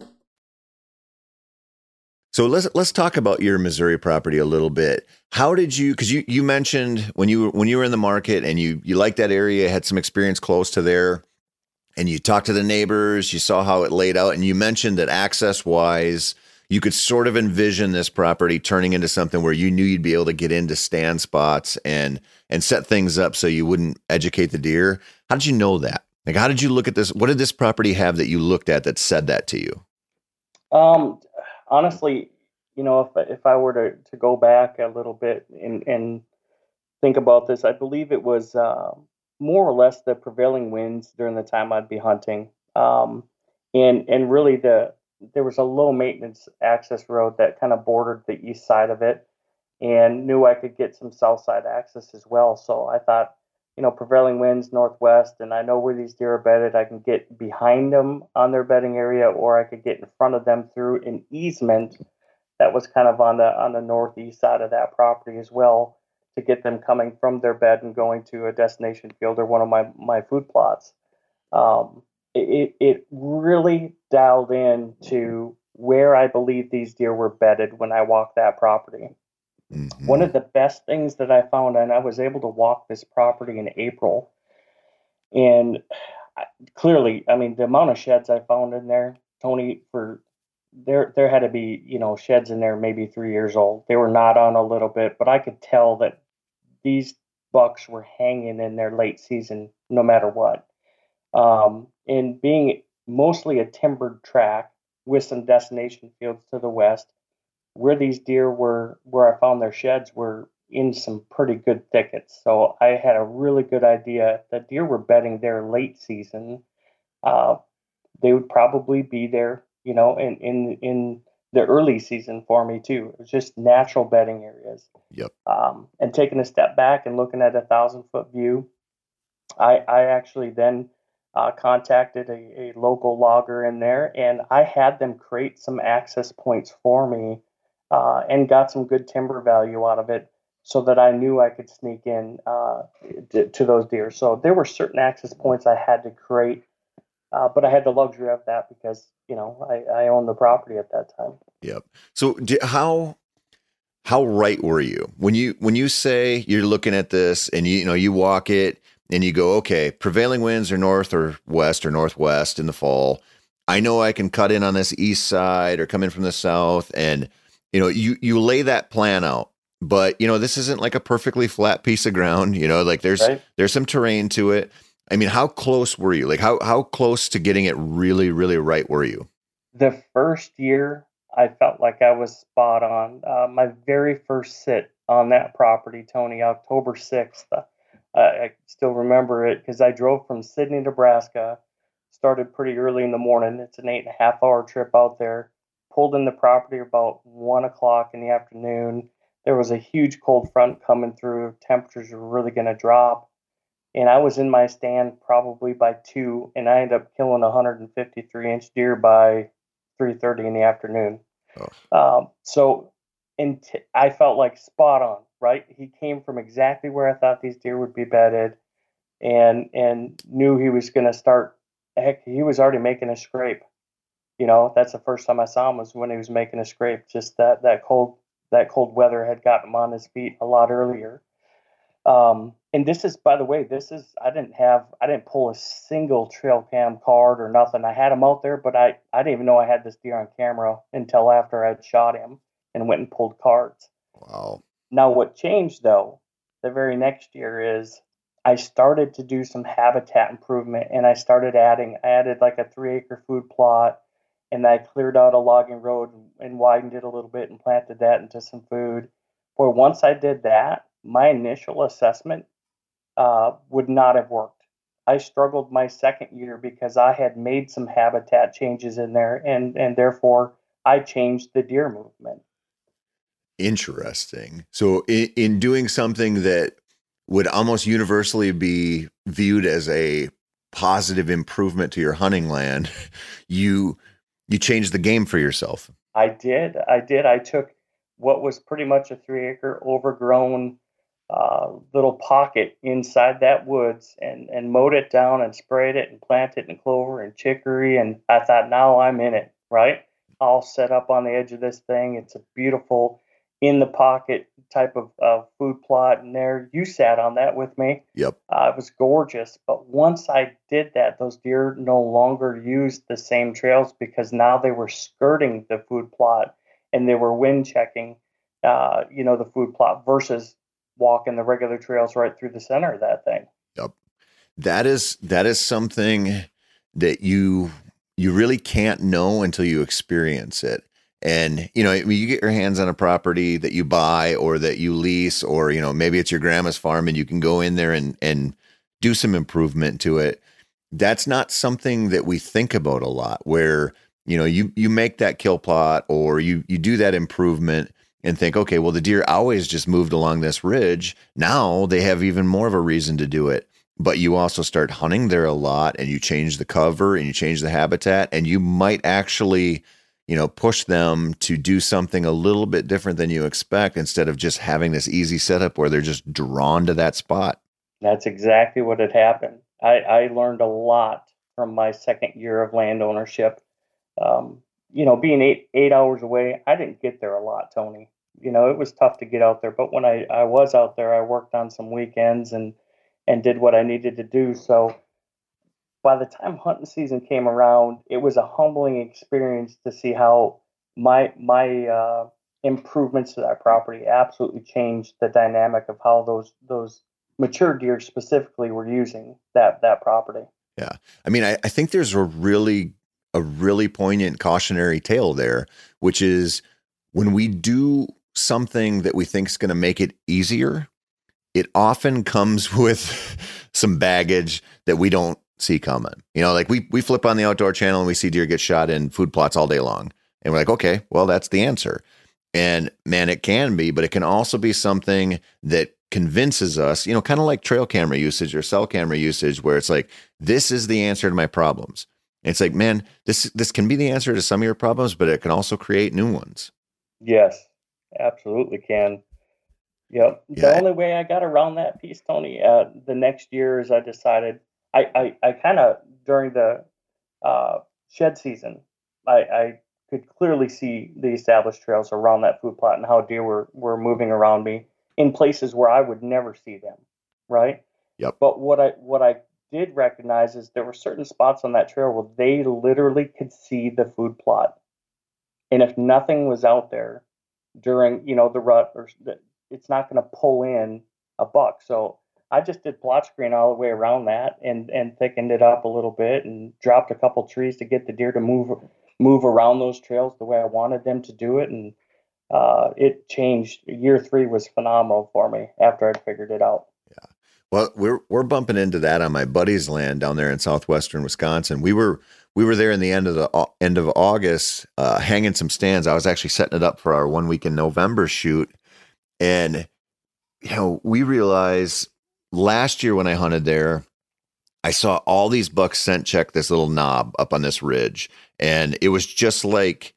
So let's let's talk about your Missouri property a little bit. How did you? Because you you mentioned when you when you were in the market and you you liked that area, had some experience close to there, and you talked to the neighbors, you saw how it laid out, and you mentioned that access wise, you could sort of envision this property turning into something where you knew you'd be able to get into stand spots and and set things up so you wouldn't educate the deer. How did you know that? Like, how did you look at this? What did this property have that you looked at that said that to you? Um, honestly, you know, if if I were to, to go back a little bit and and think about this, I believe it was uh, more or less the prevailing winds during the time I'd be hunting, um, and and really the there was a low maintenance access road that kind of bordered the east side of it, and knew I could get some south side access as well. So I thought, you know, prevailing winds northwest, and I know where these deer are bedded. I can get behind them on their bedding area, or I could get in front of them through an easement that was kind of on the on the northeast side of that property as well to get them coming from their bed and going to a destination field or one of my my food plots. Um, it it really dialed in to where I believe these deer were bedded when I walked that property. Mm-hmm. One of the best things that I found, and I was able to walk this property in April, and clearly, I mean, the amount of sheds I found in there, Tony, for there there had to be you know sheds in there maybe three years old. They were not on a little bit, but I could tell that these bucks were hanging in their late season no matter what. Um, and being mostly a timbered track with some destination fields to the west, where these deer were, where I found their sheds were in some pretty good thickets. So I had a really good idea. that deer were bedding there late season. Uh, they would probably be there, you know, in in in the early season for me too. It was just natural bedding areas. Yep. Um, and taking a step back and looking at a thousand foot view, I I actually then uh, contacted a, a local logger in there, and I had them create some access points for me, uh, and got some good timber value out of it, so that I knew I could sneak in uh, to, to those deer. So there were certain access points I had to create, uh, but I had the luxury of that because you know I, I owned the property at that time. Yep. So di- how how right were you when you when you say you're looking at this and you, you know you walk it and you go, okay, prevailing winds are north or west or northwest in the fall. I know I can cut in on this east side or come in from the south, and you know you you lay that plan out. But you know this isn't like a perfectly flat piece of ground. You know, like there's Right. there's some terrain to it. I mean, how close were you? Like how how close to getting it really really right were you? The first year, I felt like I was spot on. Uh, my very first sit on that property, Tony, October 6th. Uh, I still remember it because I drove from Sidney, Nebraska, started pretty early in the morning. It's an eight and a half hour trip out there. Pulled in the property about one o'clock in the afternoon. There was a huge cold front coming through. Temperatures were really going to drop. And I was in my stand probably by two, and I ended up killing a 153 inch deer by 3:30 in the afternoon. Um, so, and t- I felt like spot on. Right, he came from exactly where I thought these deer would be bedded, and and knew he was going to start. Heck, he was already making a scrape. You know, that's the first time I saw him was when he was making a scrape. Just that that cold that cold weather had gotten him on his feet a lot earlier. Um, and this is, by the way, this is I didn't have I didn't pull a single trail cam card or nothing. I had him out there, but I I didn't even know I had this deer on camera until after I'd shot him and went and pulled cards. Wow. Now, what changed though, the very next year is I started to do some habitat improvement and I started adding, I added like a three acre food plot and I cleared out a logging road and widened it a little bit and planted that into some food. Boy, once I did that, my initial assessment uh, would not have worked. I struggled my second year because I had made some habitat changes in there and, and therefore I changed the deer movement. Interesting. So, in, in doing something that would almost universally be viewed as a positive improvement to your hunting land, you you changed the game for yourself. I did. I did. I took what was pretty much a three acre overgrown uh, little pocket inside that woods and, and mowed it down and sprayed it and planted in clover and chicory. And I thought, now I'm in it, right? I'll set up on the edge of this thing. It's a beautiful in the pocket type of uh, food plot. And there you sat on that with me. Yep. Uh, it was gorgeous. But once I did that, those deer no longer used the same trails because now they were skirting the food plot and they were wind checking, uh, you know, the food plot versus walking the regular trails right through the center of that thing. Yep. That is that is something that you you really can't know until you experience it. And you know, you get your hands on a property that you buy or that you lease, or you know, maybe it's your grandma's farm, and you can go in there and and do some improvement to it. That's not something that we think about a lot. Where you know, you you make that kill plot or you you do that improvement and think, okay, well, the deer always just moved along this ridge. Now they have even more of a reason to do it but you also start hunting there a lot and you change the cover and you change the habitat and you might actually you know push them to do something a little bit different than you expect instead of just having this easy setup where they're just drawn to that spot That's exactly what had happened. I, I learned a lot from my second year of land ownership. Um, you know, being eight eight hours away, I didn't get there a lot, Tony. You know, it was tough to get out there, but when I, I was out there, I worked on some weekends and and did what I needed to do. So by the time hunting season came around, it was a humbling experience to see how my my uh, improvements to that property absolutely changed the dynamic of how those those mature deer specifically were using that that property. Yeah, I mean I, I think there's a really a really poignant cautionary tale there which is when we do something that we think is going to make it easier, it often comes with some baggage that we don't see coming. You know, like we we flip on the outdoor channel and we see deer get shot in food plots all day long. And we're like, okay, well, that's the answer. And man, it can be, but it can also be something that convinces us, you know, kind of like trail camera usage or cell camera usage, where it's like, this is the answer to my problems. And it's like, man, this this can be the answer to some of your problems, but it can also create new ones. Yes, absolutely can. Yep. Yeah. The only way I got around that piece, Tony, uh, the next year is I decided I I, I kind of during the uh, shed season, I, I could clearly see the established trails around that food plot and how deer were were moving around me in places where I would never see them. Right. Yep. But what I what I did recognize is there were certain spots on that trail where they literally could see the food plot, and if nothing was out there during you know the rut or it's not going to pull in a buck. So I just did plot screen all the way around that and and thickened it up a little bit and dropped a couple trees to get the deer to move move around those trails the way I wanted them to do it and uh, it changed. Year three was phenomenal for me after I'd figured it out. Yeah, well, we're we're bumping into that on my buddy's land down there in southwestern Wisconsin. We were we were there in the end of the end of August, uh, hanging some stands. I was actually setting it up for our one week in November shoot, and you know we realized last year when I hunted there, I saw all these bucks scent check this little knob up on this ridge, and it was just like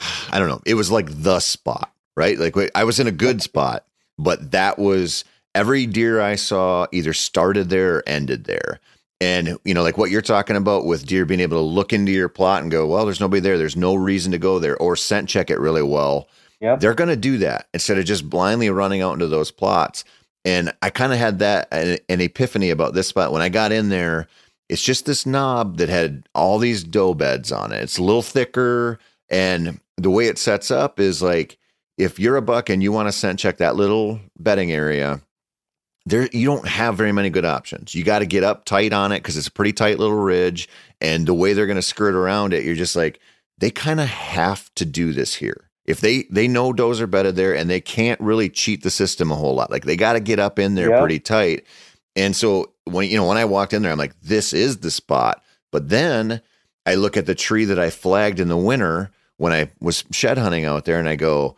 I don't know, it was like the spot, right? Like I was in a good spot, but that was every deer I saw either started there or ended there. And you know, like what you're talking about with deer being able to look into your plot and go, well, there's nobody there. There's no reason to go there, or scent check it really well. Yep. They're going to do that instead of just blindly running out into those plots. And I kind of had that an, an epiphany about this spot when I got in there. It's just this knob that had all these doe beds on it. It's a little thicker, and the way it sets up is like if you're a buck and you want to scent check that little bedding area, there you don't have very many good options. You got to get up tight on it because it's a pretty tight little ridge, and the way they're going to skirt around it, you're just like they kind of have to do this here. If they they know does are bedded there and they can't really cheat the system a whole lot, like they got to get up in there pretty tight. And so when you know when I walked in there, I'm like, this is the spot. But then I look at the tree that I flagged in the winter when I was shed hunting out there, and I go,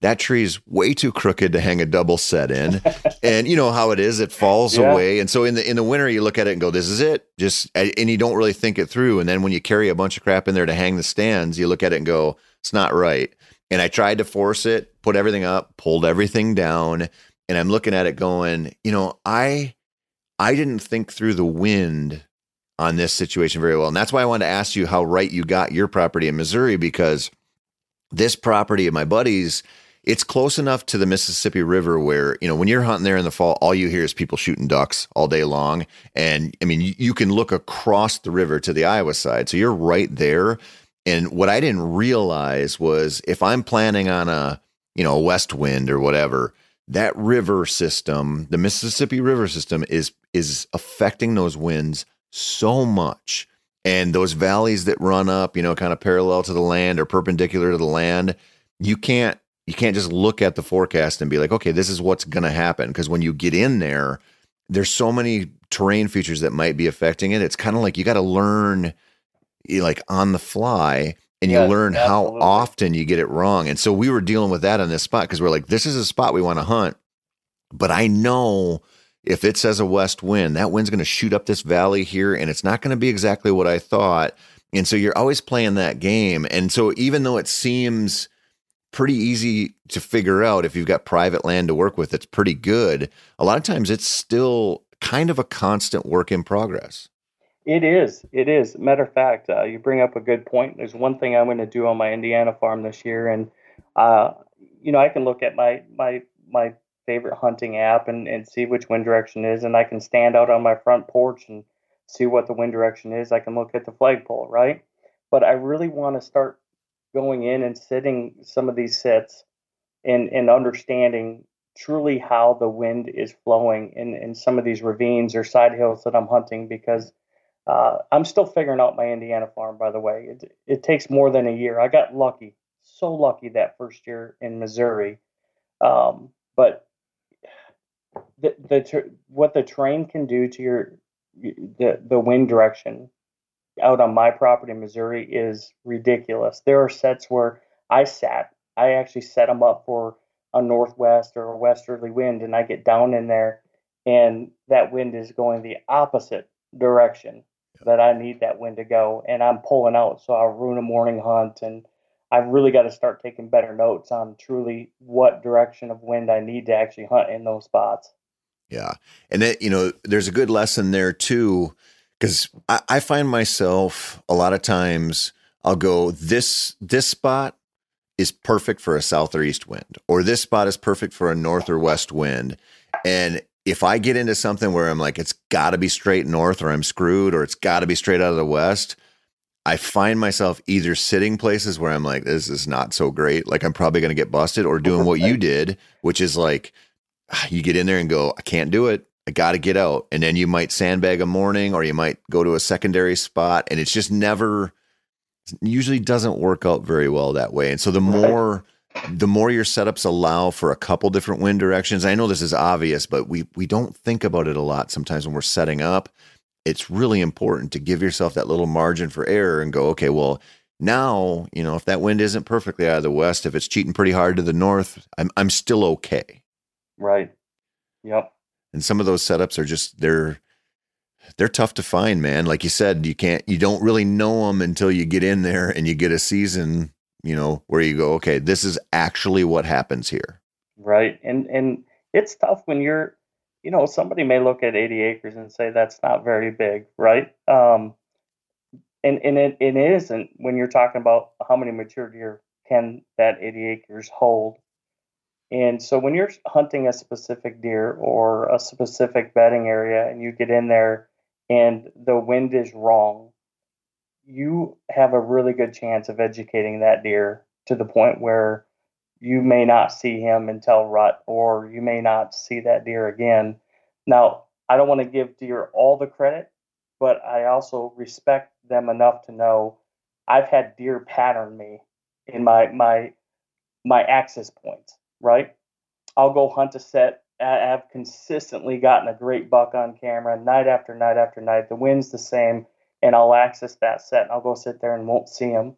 that tree's way too crooked to hang a double set in. and you know how it is, it falls yeah. away. And so in the in the winter you look at it and go, this is it. Just and you don't really think it through. And then when you carry a bunch of crap in there to hang the stands, you look at it and go, it's not right. And I tried to force it, put everything up, pulled everything down, and I'm looking at it going, you know, I I didn't think through the wind on this situation very well. And that's why I wanted to ask you how right you got your property in Missouri because this property of my buddies, it's close enough to the Mississippi River where, you know, when you're hunting there in the fall, all you hear is people shooting ducks all day long. And I mean, you, you can look across the river to the Iowa side. So you're right there. And what I didn't realize was if I'm planning on a, you know, a west wind or whatever, that river system, the Mississippi River system is is affecting those winds so much. And those valleys that run up, you know, kind of parallel to the land or perpendicular to the land, you can't you can't just look at the forecast and be like, okay, this is what's going to happen. Because when you get in there, there's so many terrain features that might be affecting it. It's kind of like you got to learn, like on the fly, and you learn absolutely. how often you get it wrong. And so we were dealing with that on this spot because we're like, this is a spot we want to hunt, but I know if it says a west wind, that wind's going to shoot up this valley here and it's not going to be exactly what I thought. And so you're always playing that game. And so even though it seems pretty easy to figure out if you've got private land to work with, it's pretty good. A lot of times it's still kind of a constant work in progress. It is. It is. Matter of fact, uh, you bring up a good point. There's one thing I'm going to do on my Indiana farm this year, and uh, you know I can look at my my my favorite hunting app and, and see which wind direction is. And I can stand out on my front porch and see what the wind direction is. I can look at the flagpole, right? But I really want to start going in and sitting some of these sits and, and understanding truly how the wind is flowing in, in some of these ravines or side hills that I'm hunting because uh, I'm still figuring out my Indiana farm, by the way. It, it takes more than a year. I got lucky, so lucky that first year in Missouri. Um, but the the what the terrain can do to your the the wind direction out on my property in Missouri is ridiculous. There are sets where I sat, I actually set them up for a northwest or a westerly wind, and I get down in there, and that wind is going the opposite direction that I need that wind to go, and I'm pulling out, so I'll ruin a morning hunt, and I've really got to start taking better notes on truly what direction of wind I need to actually hunt in those spots. Yeah, and that you know, there's a good lesson there too, because I, I find myself a lot of times I'll go this this spot is perfect for a south or east wind, or this spot is perfect for a north or west wind. And if I get into something where I'm like, it's got to be straight north or I'm screwed, or it's got to be straight out of the west, I find myself either sitting places where I'm like, this is not so great. Like I'm probably going to get busted, or doing what you did, which is like, ah, you get in there and go, I can't do it. I got to get out. And then you might sandbag a morning or you might go to a secondary spot. And it's just never, usually doesn't work out very well that way. And so the more the more your setups allow for a couple different wind directions, I know this is obvious, but we we don't think about it a lot sometimes when we're setting up. It's really important to give yourself that little margin for error and go, okay, well, now, you know, if that wind isn't perfectly out of the west, if it's cheating pretty hard to the north, I'm I'm still okay. Right. Yep. And some of those setups are just they're they're tough to find, man. Like you said, you can't, you don't really know them until you get in there and you get a season, you know, where you go, okay, this is actually what happens here. Right. And, and it's tough when you're, you know, somebody may look at 80 acres and say that's not very big, right? Um, and and it, it isn't when you're talking about how many mature deer can that 80 acres hold. And so when you're hunting a specific deer or a specific bedding area and you get in there and the wind is wrong, you have a really good chance of educating that deer to the point where you may not see him until rut or you may not see that deer again. Now, I don't want to give deer all the credit, but I also respect them enough to know I've had deer pattern me in my my my access points, right? I'll go hunt a set I have consistently gotten a great buck on camera night after night after night. The wind's the same, and I'll access that set. And I'll go sit there and won't see him,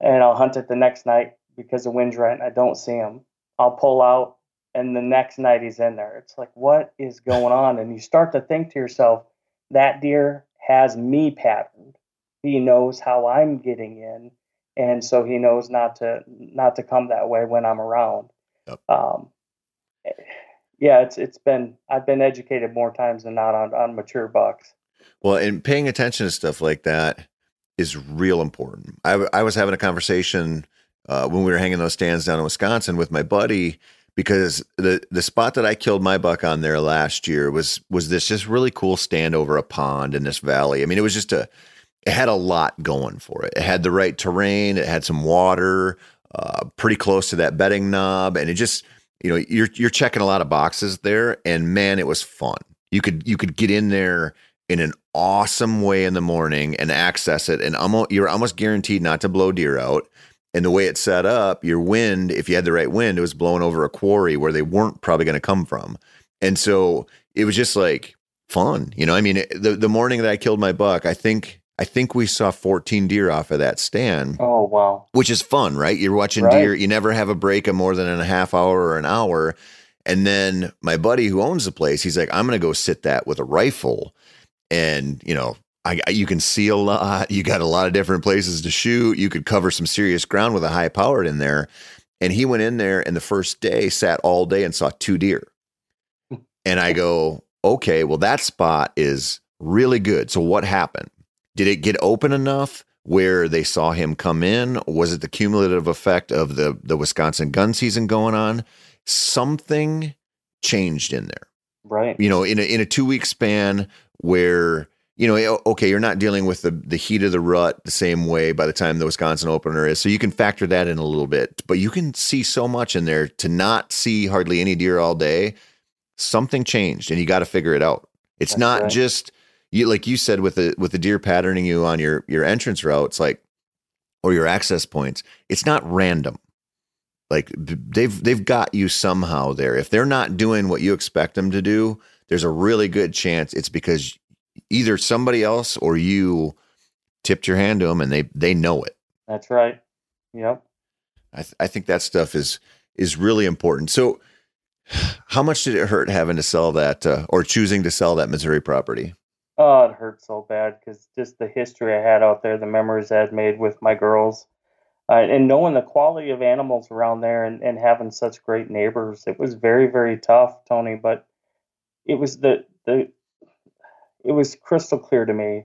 and I'll hunt it the next night because the wind's right and I don't see him. I'll pull out, and the next night he's in there. It's like, what is going on? And you start to think to yourself, that deer has me patterned. He knows how I'm getting in, and so he knows not to not to come that way when I'm around. Yep. Um, yeah, it's it's been I've been educated more times than not on on mature bucks. Well, and paying attention to stuff like that is real important. I I was having a conversation uh, when we were hanging those stands down in Wisconsin with my buddy because the the spot that I killed my buck on there last year was was this just really cool stand over a pond in this valley. I mean, it was just a it had a lot going for it. It had the right terrain. It had some water, uh, pretty close to that bedding knob, and it just you know you're you're checking a lot of boxes there and man it was fun you could you could get in there in an awesome way in the morning and access it and almost you're almost guaranteed not to blow deer out and the way it's set up your wind if you had the right wind it was blowing over a quarry where they weren't probably going to come from and so it was just like fun you know i mean the the morning that i killed my buck i think I think we saw 14 deer off of that stand. Oh, wow. Which is fun, right? You're watching right. deer. You never have a break of more than a half hour or an hour. And then my buddy who owns the place, he's like, I'm going to go sit that with a rifle. And, you know, I, you can see a lot. You got a lot of different places to shoot. You could cover some serious ground with a high powered in there. And he went in there and the first day sat all day and saw two deer. and I go, okay, well, that spot is really good. So what happened? Did it get open enough where they saw him come in? Was it the cumulative effect of the the Wisconsin gun season going on? Something changed in there. Right. You know, in a in a 2 week span where you know, okay, you're not dealing with the the heat of the rut the same way by the time the Wisconsin opener is. So you can factor that in a little bit, but you can see so much in there to not see hardly any deer all day. Something changed and you got to figure it out. It's That's not right. just you like you said with the with the deer patterning you on your your entrance route it's like or your access points, it's not random. Like they've they've got you somehow there. If they're not doing what you expect them to do, there's a really good chance it's because either somebody else or you tipped your hand to them and they they know it. That's right. Yep. I th- I think that stuff is is really important. So how much did it hurt having to sell that uh, or choosing to sell that Missouri property? Oh, it hurt so bad because just the history I had out there, the memories I had made with my girls, uh, and knowing the quality of animals around there and, and having such great neighbors, it was very, very tough, Tony. But it was the the it was crystal clear to me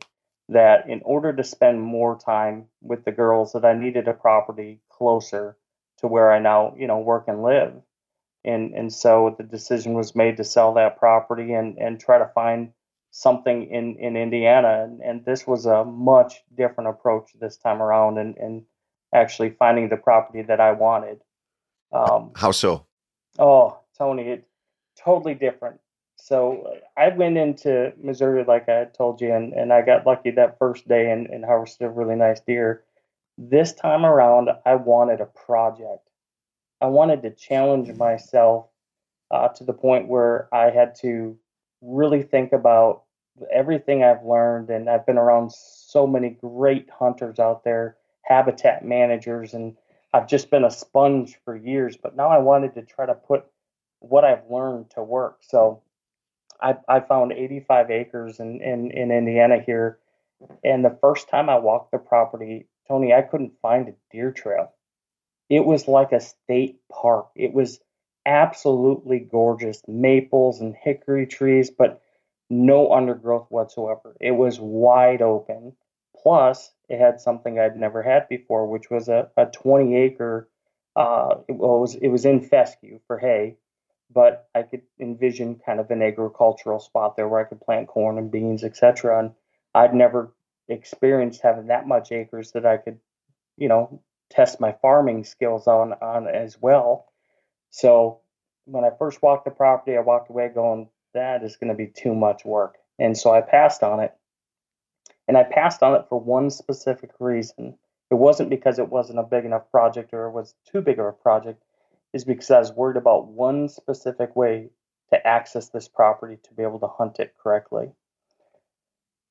that in order to spend more time with the girls, that I needed a property closer to where I now you know work and live, and and so the decision was made to sell that property and and try to find something in in Indiana, and, and this was a much different approach this time around, and and actually finding the property that I wanted. Um, How so? Oh, Tony, it totally different. So I went into Missouri, like I told you, and, and I got lucky that first day and, and harvested a really nice deer. This time around, I wanted a project. I wanted to challenge myself uh, to the point where I had to really think about everything I've learned. And I've been around so many great hunters out there habitat managers, and I've just been a sponge for years. But now I wanted to try to put what I've learned to work. So I, I found 85 acres in, in, in Indiana here. And the first time I walked the property, Tony, I couldn't find a deer trail. It was like a state park. It was absolutely gorgeous maples and hickory trees, but no undergrowth whatsoever. It was wide open. Plus, had something I'd never had before, which was a, a 20 acre. Uh, it was it was in fescue for hay, but I could envision kind of an agricultural spot there where I could plant corn and beans, etc. And I'd never experienced having that much acres that I could, you know, test my farming skills on on as well. So when I first walked the property, I walked away going, that is going to be too much work. And so I passed on it. And I passed on it for one specific reason. It wasn't because it wasn't a big enough project or it was too big of a project, is because I was worried about one specific way to access this property to be able to hunt it correctly.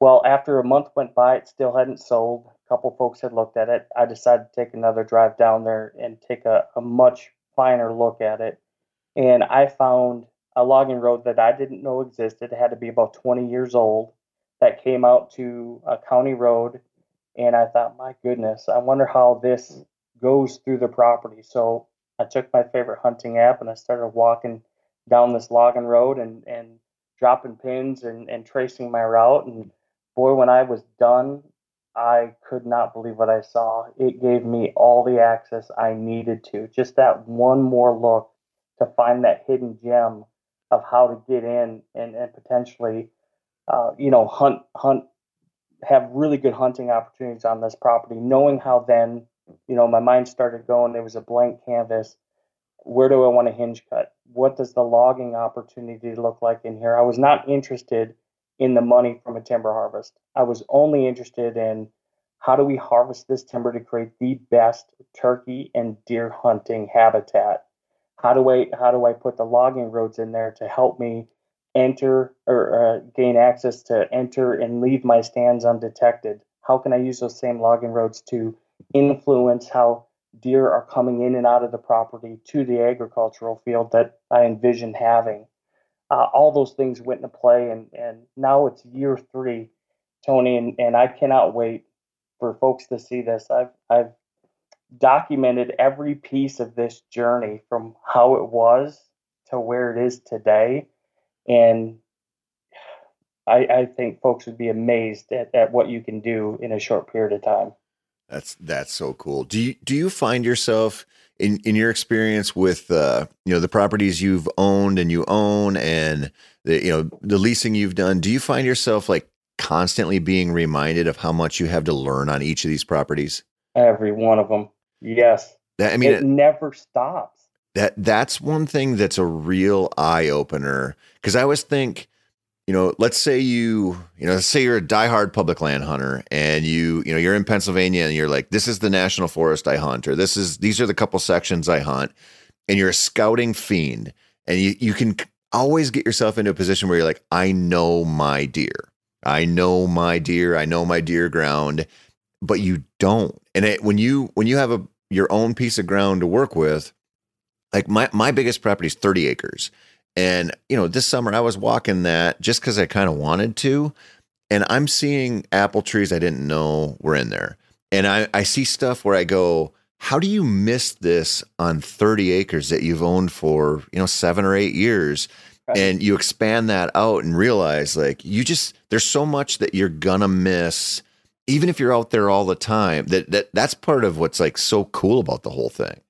Well, after a month went by, it still hadn't sold. A couple folks had looked at it. I decided to take another drive down there and take a, a much finer look at it. And I found a logging road that I didn't know existed. It had to be about 20 years old that came out to a county road. And I thought, my goodness, I wonder how this goes through the property. So I took my favorite hunting app and I started walking down this logging road and, and dropping pins and, and tracing my route. And boy, when I was done, I could not believe what I saw. It gave me all the access I needed to. Just that one more look to find that hidden gem of how to get in and, and potentially uh, you know, hunt hunt have really good hunting opportunities on this property. Knowing how then, you know, my mind started going. There was a blank canvas. Where do I want to hinge cut? What does the logging opportunity look like in here? I was not interested in the money from a timber harvest. I was only interested in how do we harvest this timber to create the best turkey and deer hunting habitat. How do I how do I put the logging roads in there to help me enter or uh, gain access to enter and leave my stands undetected? How can I use those same logging roads to influence how deer are coming in and out of the property to the agricultural field that I envision having? Uh, all those things went into play, and, and now it's year three, Tony, and, and I cannot wait for folks to see this. I've I've documented every piece of this journey from how it was to where it is today and I, I think folks would be amazed at, at what you can do in a short period of time. That's that's so cool. Do you do you find yourself in in your experience with uh, you know the properties you've owned and you own and the you know the leasing you've done? Do you find yourself like constantly being reminded of how much you have to learn on each of these properties? Every one of them. Yes. That I mean, it, it never stops. That that's one thing that's a real eye opener because I always think you know, let's say you, you know, let's say you're a diehard public land hunter and you, you know, you're in Pennsylvania and you're like, this is the national forest I hunt, or this is, these are the couple sections I hunt, and you're a scouting fiend and you, you can always get yourself into a position where you're like, I know my deer. I know my deer. I know my deer ground, but you don't. And it, when you, when you have a, your own piece of ground to work with, like my, my biggest property is 30 acres and, you know, this summer I was walking that just because I kind of wanted to. And I'm seeing apple trees I didn't know were in there. And I, I see stuff where I go, how do you miss this on 30 acres that you've owned for, you know, seven or eight years? Right. And you expand that out and realize like you just, there's so much that you're gonna miss, even if you're out there all the time. That, that that's part of what's like so cool about the whole thing.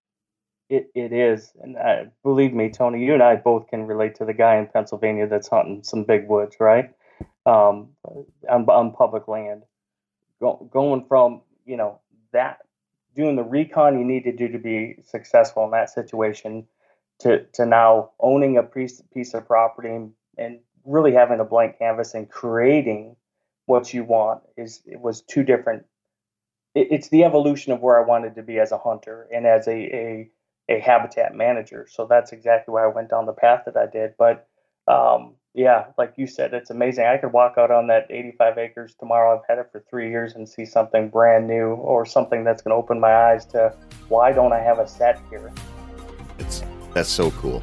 It, it is, and uh, believe me, Tony, you and I both can relate to the guy in Pennsylvania that's hunting some big woods, right? Um, on, on public land, Go, going from you know that doing the recon you need to do to be successful in that situation, to to now owning a piece piece of property and, and really having a blank canvas and creating what you want is it was two different. It, it's the evolution of where I wanted to be as a hunter and as a, a a habitat manager. So that's exactly why I went down the path that I did. But um, yeah, like you said, it's amazing. I could walk out on that 85 acres tomorrow. I've had it for three years and see something brand new or something that's going to open my eyes to why don't I have a set here? It's that's so cool.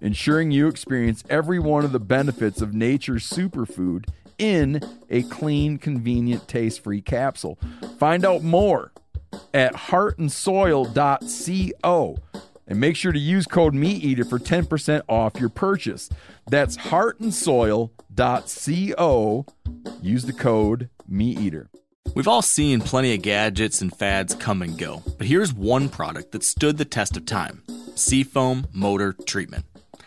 ensuring you experience every one of the benefits of nature's superfood in a clean, convenient, taste free capsule. Find out more at heartandsoil.co and make sure to use code MeatEater for 10% off your purchase. That's heartandsoil.co. Use the code MeatEater. We've all seen plenty of gadgets and fads come and go, but here's one product that stood the test of time Seafoam Motor Treatment.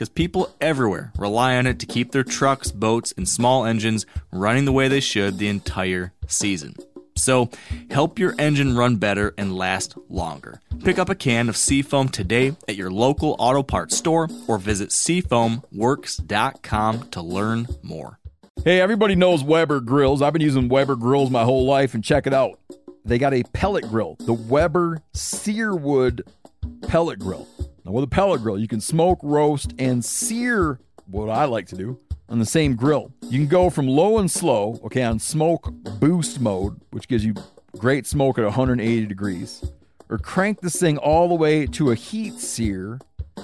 because people everywhere rely on it to keep their trucks, boats, and small engines running the way they should the entire season. So, help your engine run better and last longer. Pick up a can of Seafoam today at your local auto parts store or visit seafoamworks.com to learn more. Hey, everybody knows Weber grills. I've been using Weber grills my whole life, and check it out. They got a pellet grill, the Weber Searwood pellet grill. Now, with a pellet grill, you can smoke, roast, and sear what I like to do on the same grill. You can go from low and slow, okay, on smoke boost mode, which gives you great smoke at 180 degrees, or crank this thing all the way to a heat sear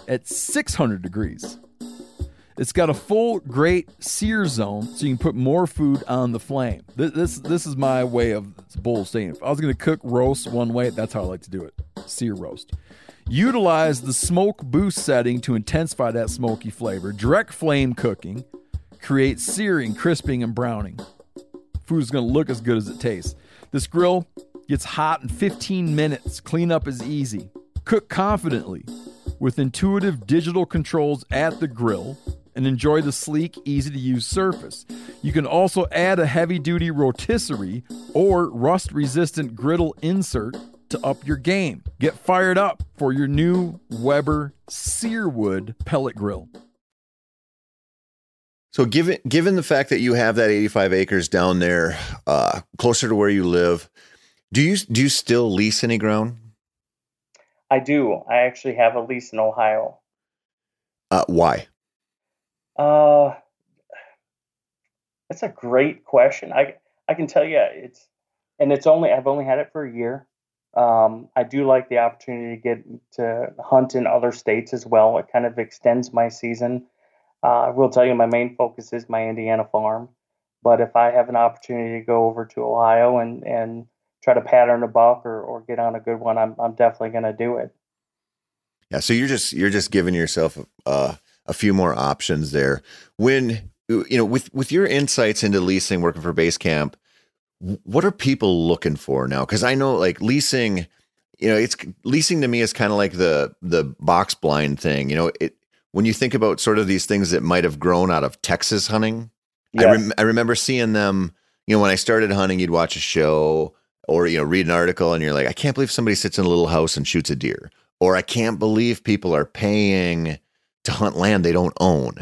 at 600 degrees. It's got a full great sear zone, so you can put more food on the flame. This this, this is my way of bull saying. If I was going to cook roast one way, that's how I like to do it: sear roast. Utilize the smoke boost setting to intensify that smoky flavor. Direct flame cooking creates searing, crisping, and browning. Food is going to look as good as it tastes. This grill gets hot in 15 minutes. Cleanup is easy. Cook confidently with intuitive digital controls at the grill and enjoy the sleek, easy to use surface. You can also add a heavy duty rotisserie or rust resistant griddle insert to up your game. Get fired up for your new Weber Searwood pellet grill. So, given given the fact that you have that 85 acres down there, uh, closer to where you live, do you do you still lease any ground? I do. I actually have a lease in Ohio. Uh, why? Uh, that's a great question. I I can tell you it's, and it's only I've only had it for a year. Um, I do like the opportunity to get to hunt in other states as well. It kind of extends my season. Uh, I will tell you my main focus is my Indiana farm, but if I have an opportunity to go over to Ohio and and try to pattern a buck or, or get on a good one, I'm I'm definitely going to do it. Yeah, so you're just you're just giving yourself uh, a few more options there. When you know with with your insights into leasing, working for Basecamp, what are people looking for now? Because I know like leasing, you know, it's leasing to me is kind of like the the box blind thing. You know, it when you think about sort of these things that might have grown out of Texas hunting. Yes. I rem- I remember seeing them. You know, when I started hunting, you'd watch a show or you know read an article, and you're like, I can't believe somebody sits in a little house and shoots a deer, or I can't believe people are paying to hunt land they don't own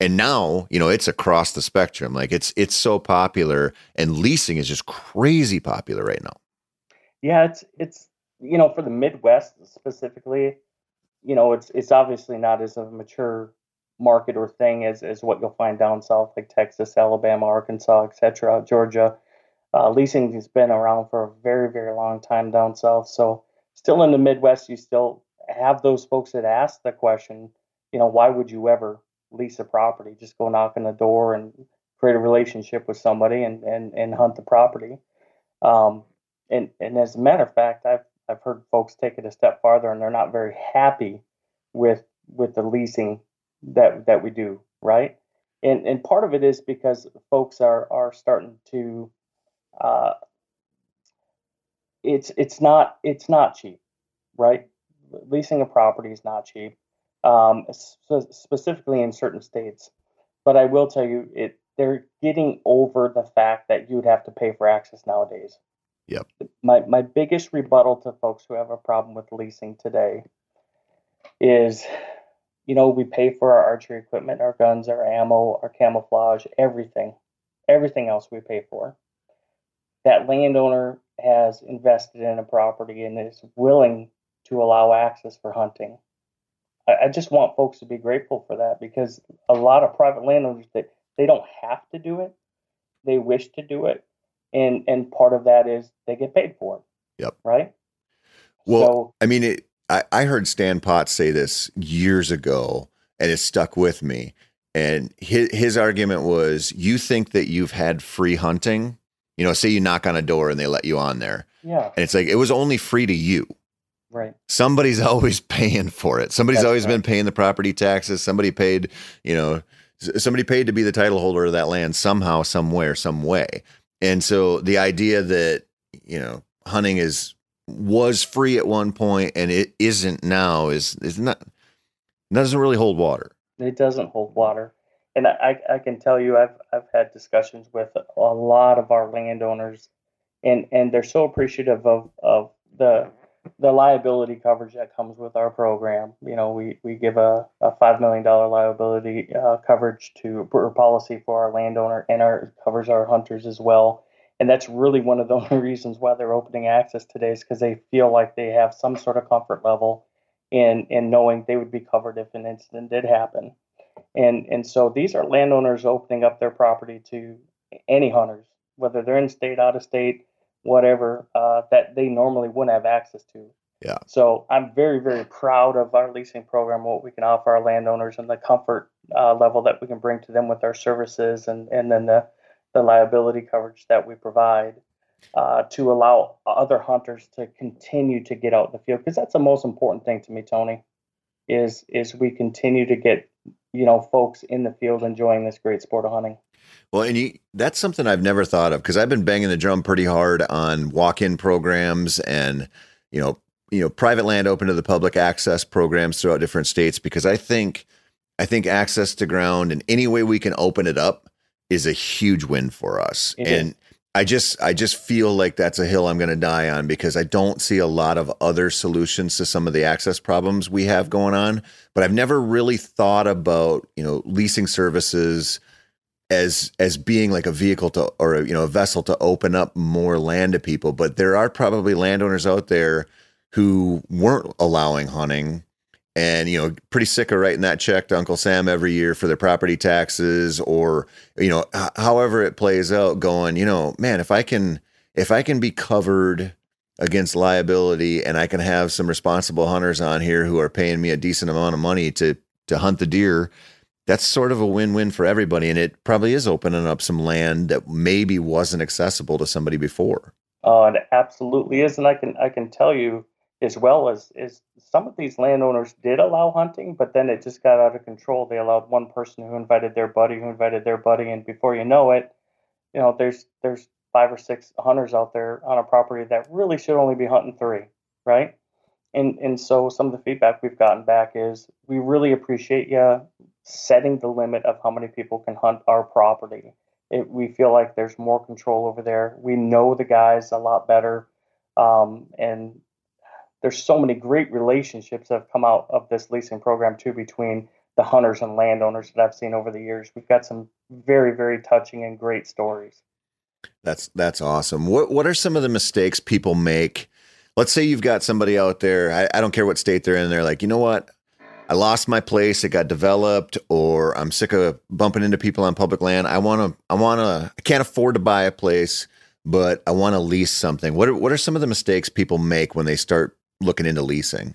and now you know it's across the spectrum. Like it's it's so popular and leasing is just crazy popular right now. Yeah it's it's you know for the midwest specifically you know it's it's obviously not as a mature market or thing as, as what you'll find down south like texas alabama arkansas etc georgia. Uh, leasing has been around for a very very long time down south. So still in the midwest you still have those folks that ask the question you know why would you ever lease a property. Just go knock on the door and create a relationship with somebody and and, and hunt the property. Um, and and as a matter of fact, I've I've heard folks take it a step farther and they're not very happy with with the leasing that that we do, right? And and part of it is because folks are are starting to uh, it's it's not it's not cheap, right? Leasing a property is not cheap um, specifically in certain states. But I will tell you, it they're getting over the fact that you'd have to pay for access nowadays. Yep. My my biggest rebuttal to folks who have a problem with leasing today is, you know, we pay for our archery equipment, our guns, our ammo, our camouflage, everything, everything else we pay for. That landowner has invested in a property and is willing to allow access for hunting I, I just want folks to be grateful for that because a lot of private landowners that they don't have to do it, they wish to do it, and and part of that is they get paid for it. Yep. Right. Well, so, I mean, it, I I heard Stan Potts say this years ago, and it stuck with me. And his his argument was, you think that you've had free hunting. You know, say you knock on a door and they let you on there. Yeah. And it's like it was only free to you. Right. Somebody's always paying for it. Somebody's That's always right. been paying the property taxes. Somebody paid, you know, somebody paid to be the title holder of that land somehow, somewhere, some way. And so the idea that, you know, hunting is was free at one point and it isn't now is is not doesn't really hold water. It doesn't hold water. And I, I can tell you I've I've had discussions with a lot of our landowners and and they're so appreciative of of the the liability coverage that comes with our program. You know, we, we give a, a $5 million liability uh, coverage to or policy for our landowner and our covers our hunters as well. And that's really one of the only reasons why they're opening access today is because they feel like they have some sort of comfort level in, in knowing they would be covered if an incident did happen. And, and so these are landowners opening up their property to any hunters, whether they're in state, out of state, whatever uh, that they normally wouldn't have access to. Yeah. So I'm very, very proud of our leasing program, what we can offer our landowners, and the comfort uh, level that we can bring to them with our services, and and then the the liability coverage that we provide uh, to allow other hunters to continue to get out in the field, because that's the most important thing to me, Tony. Is is we continue to get you know folks in the field enjoying this great sport of hunting. Well, and you, that's something I've never thought of because I've been banging the drum pretty hard on walk-in programs and you know, you know, private land open to the public access programs throughout different states because I think I think access to ground and any way we can open it up is a huge win for us. It and. I just I just feel like that's a hill I'm going to die on because I don't see a lot of other solutions to some of the access problems we have going on. But I've never really thought about you know leasing services as as being like a vehicle to or you know a vessel to open up more land to people. But there are probably landowners out there who weren't allowing hunting and you know pretty sick of writing that check to uncle sam every year for their property taxes or you know h- however it plays out going you know man if i can if i can be covered against liability and i can have some responsible hunters on here who are paying me a decent amount of money to to hunt the deer that's sort of a win-win for everybody and it probably is opening up some land that maybe wasn't accessible to somebody before Uh, it absolutely is, and I can I can tell you as well as is some of these landowners did allow hunting, but then it just got out of control. They allowed one person who invited their buddy, who invited their buddy, and before you know it, you know there's there's five or six hunters out there on a property that really should only be hunting three, right? And and so some of the feedback we've gotten back is we really appreciate you setting the limit of how many people can hunt our property. It, we feel like there's more control over there. We know the guys a lot better, um, and there's so many great relationships that have come out of this leasing program too between the hunters and landowners that I've seen over the years. We've got some very very touching and great stories. That's that's awesome. What what are some of the mistakes people make? Let's say you've got somebody out there. I, I don't care what state they're in. They're like, you know what? I lost my place. It got developed, or I'm sick of bumping into people on public land. I want to. I want to. I can't afford to buy a place, but I want to lease something. What are what are some of the mistakes people make when they start looking into leasing?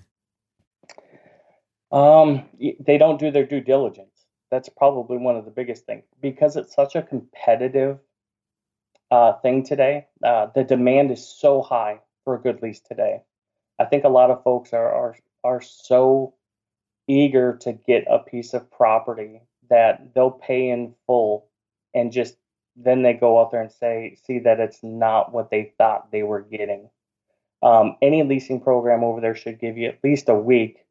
Um, they don't do their due diligence. That's probably one of the biggest things because it's such a competitive uh, thing today. Uh, the demand is so high for a good lease today. I think a lot of folks are are are so eager to get a piece of property that they'll pay in full and just then they go out there and say see that it's not what they thought they were getting. Um, any leasing program over there should give you at least a week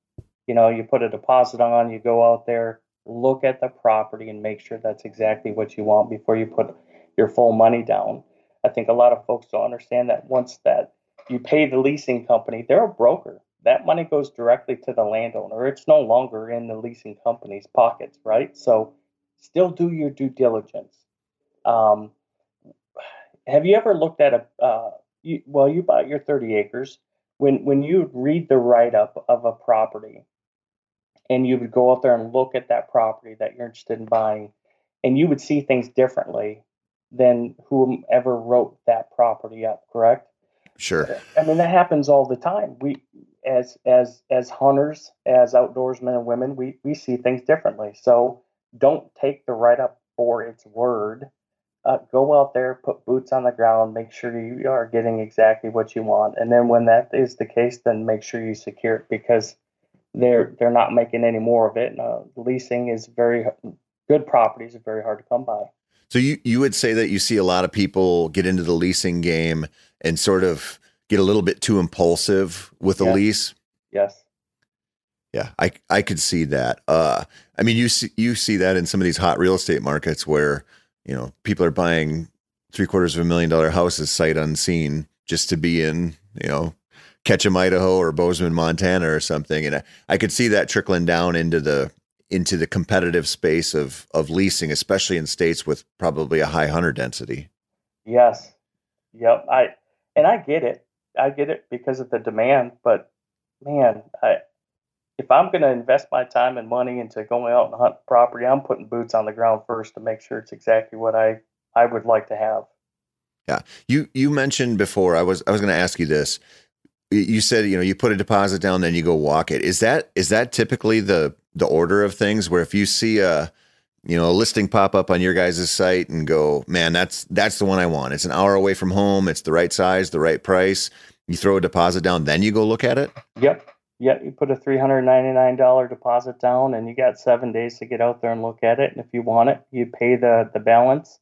you know, you put a deposit on, you go out there, look at the property and make sure that's exactly what you want before you put your full money down. I think a lot of folks don't understand that once that you pay the leasing company, they're a broker. That money goes directly to the landowner. It's no longer in the leasing company's pockets, right? So still do your due diligence. Um, have you ever looked at a, uh, you, well, you bought your 30 acres. When, when you read the write up of a property, and you would go out there and look at that property that you're interested in buying and you would see things differently than whomever wrote that property up correct Sure. i mean that happens all the time we as as as hunters as outdoorsmen and women we we see things differently so don't take the write up for its word uh, go out there put boots on the ground make sure you are getting exactly what you want and then when that is the case then make sure you secure it because they're they're not making any more of it. Uh, leasing is very good properties are very hard to come by. So you you would say that you see a lot of people get into the leasing game and sort of get a little bit too impulsive with a Yeah. lease. Yes. Yeah, I I could see that. Uh, I mean, you see you see that in some of these hot real estate markets where you know people are buying three quarters of a million dollar houses sight unseen just to be in you know Ketchum, Idaho, or Bozeman, Montana, or something. And I, I could see that trickling down into the into the competitive space of of leasing, especially in states with probably a high hunter density. Yes. Yep. I and I get it. I get it because of the demand, but man, I if I'm going to invest my time and money into going out and hunt property, I'm putting boots on the ground first to make sure it's exactly what I I would like to have. Yeah. You you mentioned before I was I was going to ask you this. You- You said you know you put a deposit down, then you go walk it. Is that is that typically the the order of things? Where if you see a you know a listing pop up on your guys' site and go, man, that's that's the one I want. It's an hour away from home. It's the right size, the right price. You throw a deposit down, then you go look at it. Yep. Yep. You put a three hundred ninety nine dollar deposit down, and you got seven days to get out there and look at it. And if you want it, you pay the the balance.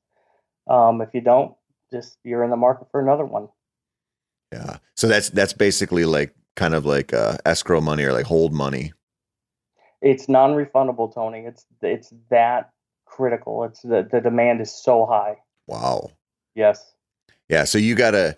Um, if you don't, just you're in the market for another one. Yeah. So that's that's basically like kind of like uh, escrow money or like hold money. It's non-refundable, Tony. It's it's that critical. It's the the demand is so high. Wow. Yes. Yeah. So you gotta.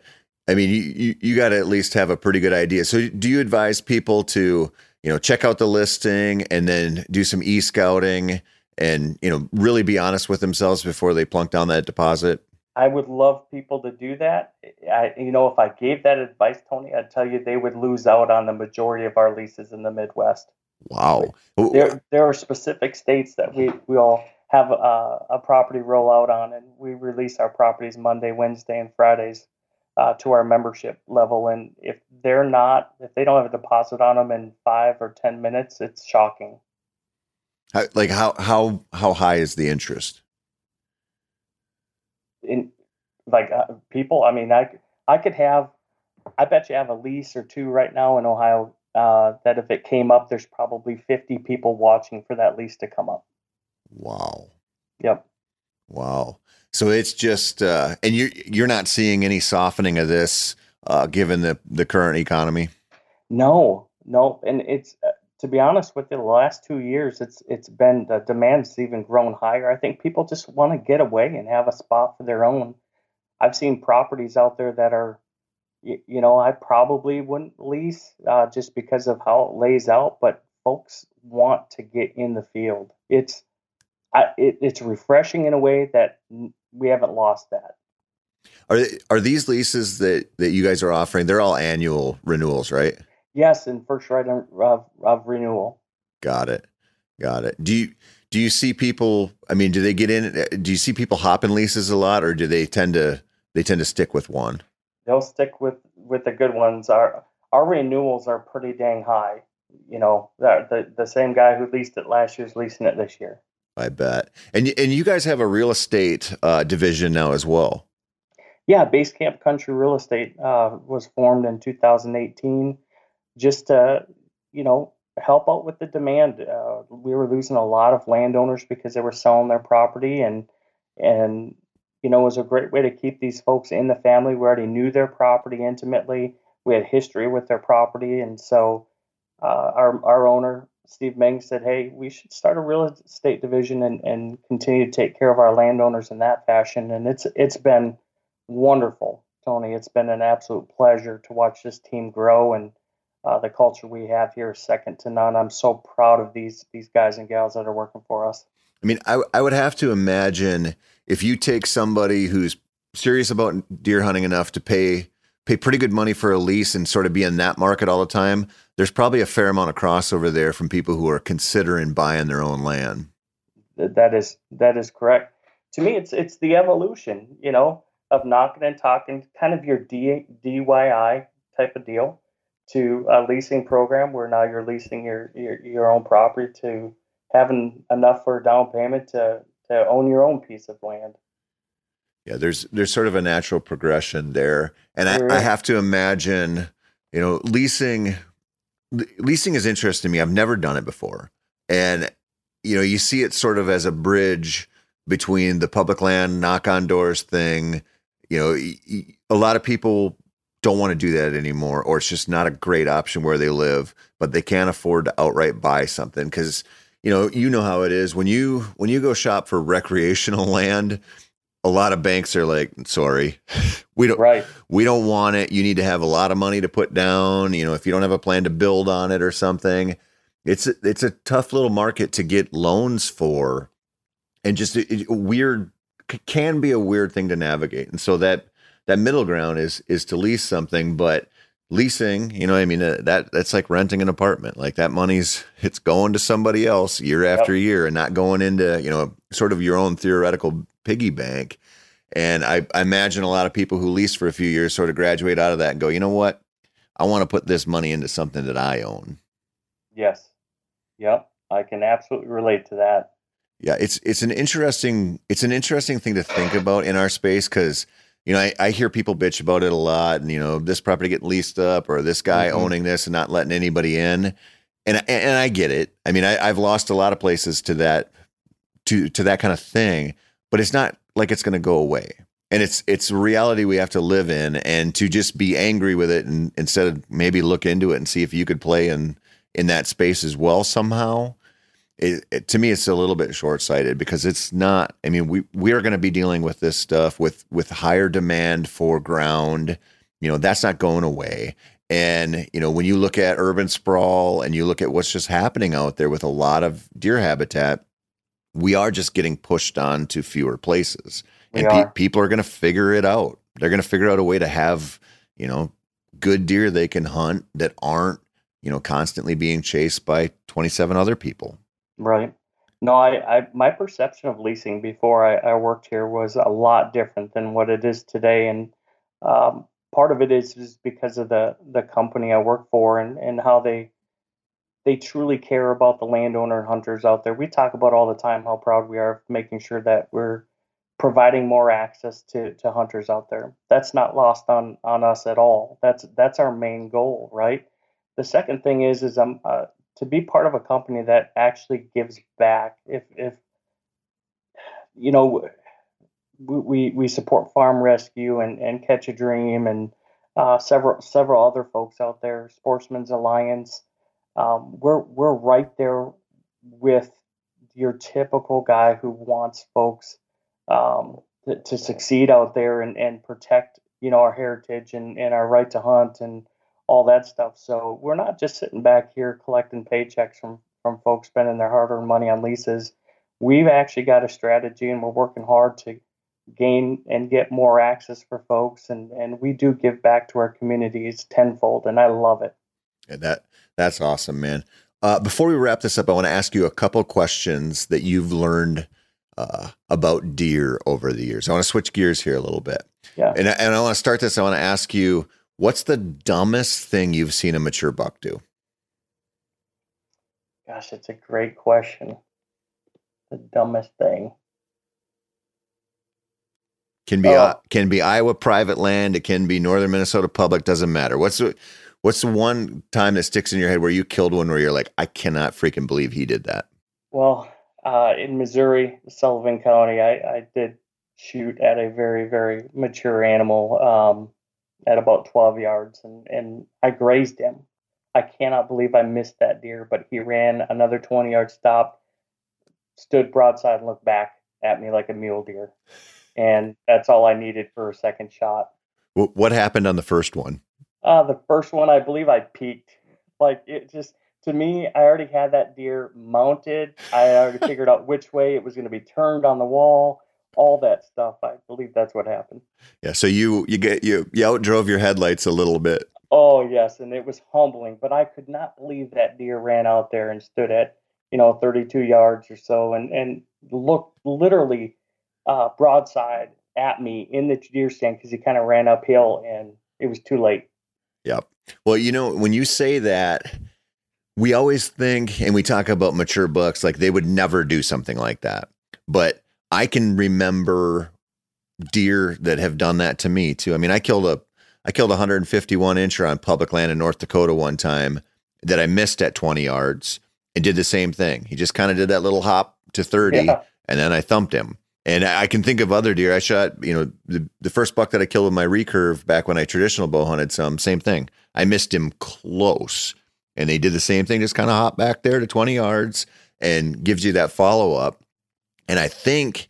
I mean, you you, you got to at least have a pretty good idea. So do you advise people to you know check out the listing and then do some e scouting and you know really be honest with themselves before they plunk down that deposit? I would love people to do that. I, you know, if I gave that advice, Tony, I'd tell you they would lose out on the majority of our leases in the Midwest. Wow. There, there are specific states that we we all have a, a property rollout on, and we release our properties Monday, Wednesday, and Fridays uh, to our membership level. And if they're not, if they don't have a deposit on them in five or ten minutes, it's shocking. How, like how how how high is the interest? In like uh, people, I mean, I I could have, I bet you have a lease or two right now in Ohio uh, that if it came up, there's probably 50 people watching for that lease to come up. Wow. Yep. Wow. So it's just, uh, and you're you're not seeing any softening of this, uh, given the the current economy. No, no, and it's uh, to be honest with you, the last two years, it's it's been the demand's even grown higher. I think people just want to get away and have a spot for their own. I've seen properties out there that are, you, you know, I probably wouldn't lease uh, just because of how it lays out, but folks want to get in the field. It's I, it, it's refreshing in a way that we haven't lost that. Are are these leases that that you guys are offering? They're all annual renewals, right? Yes, and first right of, of renewal. Got it. Got it. Do you do you see people? I mean, do they get in? Do you see people hopping leases a lot, or do they tend to they tend to stick with one? They'll stick with with the good ones. Our our renewals are pretty dang high. You know, the the, same guy who leased it last year is leasing it this year. I bet. And and you guys have a real estate uh, division now as well. Yeah, Base Camp Country Real Estate uh, was formed in 2018, just to you know help out with the demand. Uh, we were losing a lot of landowners because they were selling their property, and and you know was a great way to keep these folks in the family. We already knew their property intimately. We had history with their property, and so uh, our our owner Steve Meng said, "Hey, we should start a real estate division and, and continue to take care of our landowners in that fashion." And it's it's been wonderful, Tony. It's been an absolute pleasure to watch this team grow and uh, the culture we have here is second to none. I'm so proud of these these guys and gals that are working for us. I mean, I I would have to imagine if you take somebody who's serious about deer hunting enough to pay pay pretty good money for a lease and sort of be in that market all the time, there's probably a fair amount of crossover there from people who are considering buying their own land. That is that is correct. To me, it's it's the evolution, you know, of knocking and talking, kind of your D, DIY type of deal, to a leasing program where now you're leasing your your, your own property to having enough for a down payment to to own your own piece of land. Yeah, there's there's sort of a natural progression there, and I, I have to imagine, you know, leasing leasing is interesting to me. I've never done it before. And, you know, you see it sort of as a bridge between the public land knock on doors thing. You know, a lot of people don't want to do that anymore, or it's just not a great option where they live, but they can't afford to outright buy something because, you know, you know how it is when you when you go shop for recreational land a lot of banks are like, sorry, we don't, right. we don't want it. You need to have a lot of money to put down. You know, if you don't have a plan to build on it or something, it's a, it's a tough little market to get loans for, and just a, a weird can be a weird thing to navigate. And so that that middle ground is is to lease something, but leasing, you know, I mean, uh, that that's like renting an apartment. Like that money's it's going to somebody else year after yep. year, and not going into you know sort of your own theoretical piggy bank. And I, I imagine a lot of people who lease for a few years sort of graduate out of that and go, you know what? I want to put this money into something that I own. Yes. Yep. I can absolutely relate to that. Yeah, it's it's an interesting it's an interesting thing to think about in our space because you know I, I hear people bitch about it a lot and you know this property getting leased up or this guy mm-hmm. owning this and not letting anybody in and and I get it. I mean I, I've lost a lot of places to that to to that kind of thing but it's not like it's going to go away. And it's it's a reality we have to live in, and to just be angry with it, and instead of maybe look into it and see if you could play in in that space as well somehow. It, it, to me it's a little bit short-sighted because it's not i mean we we are going to be dealing with this stuff with with higher demand for ground. You know that's not going away. And you know when you look at urban sprawl and you look at what's just happening out there with a lot of deer habitat we are just getting pushed on to fewer places. And pe- people are going to figure it out. They're going to figure out a way to have you know good deer they can hunt that aren't you know constantly being chased by 27 other people Right. No, I, I my perception of leasing before I, I worked here was a lot different than what it is today, and um, part of it is is because of the the company I work for and and how they they truly care about the landowner and hunters out there. We talk about all the time how proud we are of making sure that we're providing more access to to hunters out there. That's not lost on on us at all. That's that's our main goal, right? The second thing is is I'm uh, to be part of a company that actually gives back. If if you know we we support farm rescue and and catch a dream and uh, several several other folks out there, Sportsmen's Alliance. Um, we're we're right there with your typical guy who wants folks um, to, to, succeed out there and, and protect you know our heritage and, and our right to hunt and all that stuff. So we're not just sitting back here collecting paychecks from from folks spending their hard-earned money on leases. We've actually got a strategy, and we're working hard to gain and get more access for folks, and and we do give back to our communities tenfold, and I love it. Yeah, that that's awesome, man. Uh, before we wrap this up, I want to ask you a couple questions that you've learned uh, about deer over the years. I want to switch gears here a little bit. Yeah. And, and I want to start this. I want to ask you What's the dumbest thing you've seen a mature buck do? Gosh, it's a great question. The dumbest thing can be uh, can be Iowa private land. It can be northern Minnesota public. Doesn't matter. What's the what's the one time that sticks in your head where you killed one where you're like, I cannot freaking believe he did that. Well, uh, in Missouri, Sullivan County, I, I did shoot at a very very mature animal. Um, at about 12 yards and, and I grazed him. I cannot believe I missed that deer, but he ran another 20 yard stop, stood broadside and looked back at me like a mule deer. And that's all I needed for a second shot. What happened on the first one? Uh, the first one, I believe I peeked. Like it just, to me, I already had that deer mounted. I already figured out which way it was going to be turned on the wall all that stuff. I believe that's what happened. Yeah. So you you get you you outdrove your headlights a little bit. Oh yes, and it was humbling, but I could not believe that deer ran out there and stood at you know 32 yards or so and and looked literally uh, broadside at me in the deer stand because he kind of ran uphill and it was too late. Yep. Well, you know when you say that. We always think, and we talk about mature bucks, like they would never do something like that. But I can remember deer that have done that to me too. I mean, I killed a I killed a 151 incher on public land in North Dakota one time that I missed at 20 yards and did the same thing. He just kind of did that little hop to 30 yeah. and then I thumped him. And I can think of other deer. I shot, you know, the, the first buck that I killed with my recurve back when I traditional bow hunted some, same thing. I missed him close. And they did the same thing, just kind of hop back there to 20 yards and gives you that follow up. And I think,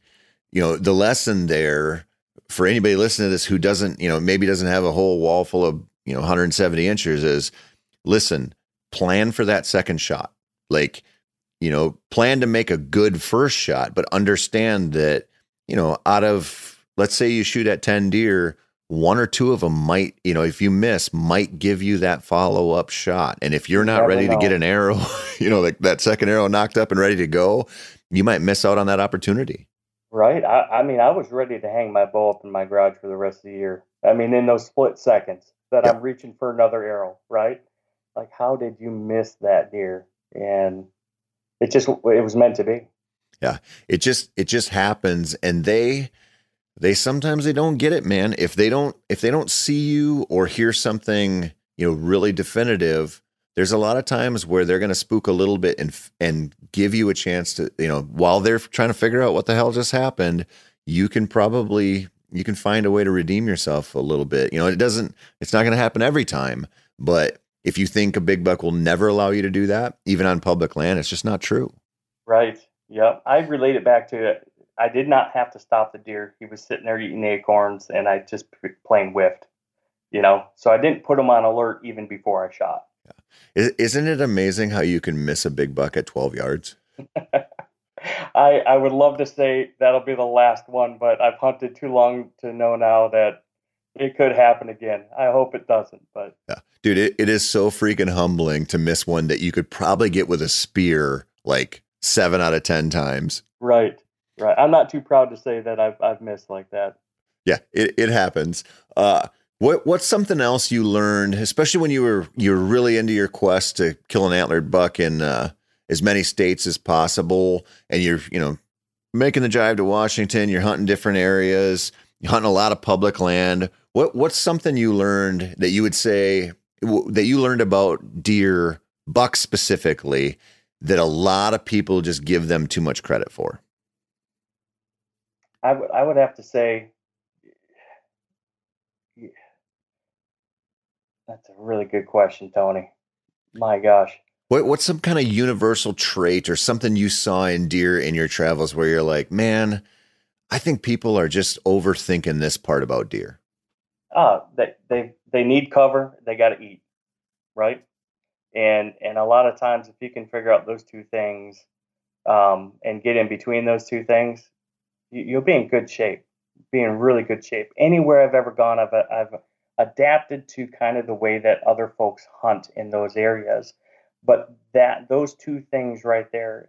you know, the lesson there for anybody listening to this who doesn't, you know, maybe doesn't have a whole wall full of, you know, 170 inches is listen, plan for that second shot. Like, you know, plan to make a good first shot, but understand that, you know, out of, let's say you shoot at 10 deer, one or two of them might, you know, if you miss, might give you that follow up shot. And if you're not ready know. to get an arrow, you know, like that second arrow nocked up and ready to go, you might miss out on that opportunity. Right. I, I mean, I was ready to hang my bow up in my garage for the rest of the year. I mean, in those split seconds that yep. I'm reaching for another arrow, right? Like, how did you miss that deer? And it just, it was meant to be. Yeah. It just, it just happens. And they, they sometimes they don't get it, man. If they don't, if they don't see you or hear something, you know, really definitive, there's a lot of times where they're going to spook a little bit and and give you a chance to you know while they're trying to figure out what the hell just happened you can probably you can find a way to redeem yourself a little bit you know it doesn't it's not going to happen every time but if you think a big buck will never allow you to do that even on public land it's just not true Right. Yep. I relate it back to it. I did not have to stop the deer. He was sitting there eating acorns, and I just plain whiffed. You know, so I didn't put him on alert even before I shot. Isn't it amazing how you can miss a big buck at 12 yards? I I would love to say that'll be the last one, but I've hunted too long to know now that it could happen again. I hope it doesn't, but yeah, dude, it, it is so freaking humbling to miss one that you could probably get with a spear like seven out of ten times. Right, right. I'm not too proud to say that I've I've missed like that. Yeah, it it happens. Uh, what what's something else you learned, especially when you were you were really into your quest to kill an antlered buck in uh, as many states as possible, and you're you know making the drive to Washington, you're hunting different areas, you're hunting a lot of public land. What what's something you learned that you would say that you learned about deer bucks specifically that a lot of people just give them too much credit for? I would I would have to say that's a really good question, Tony. My gosh. What, what's some kind of universal trait or something you saw in deer in your travels where you're like, man, I think people are just overthinking this part about deer? Uh, they, they, they need cover. They got to eat, right? And, and a lot of times if you can figure out those two things um, and get in between those two things, you, you'll be in good shape, be in really good shape. Anywhere I've ever gone, I've, I've adapted to kind of the way that other folks hunt in those areas. But that those two things right there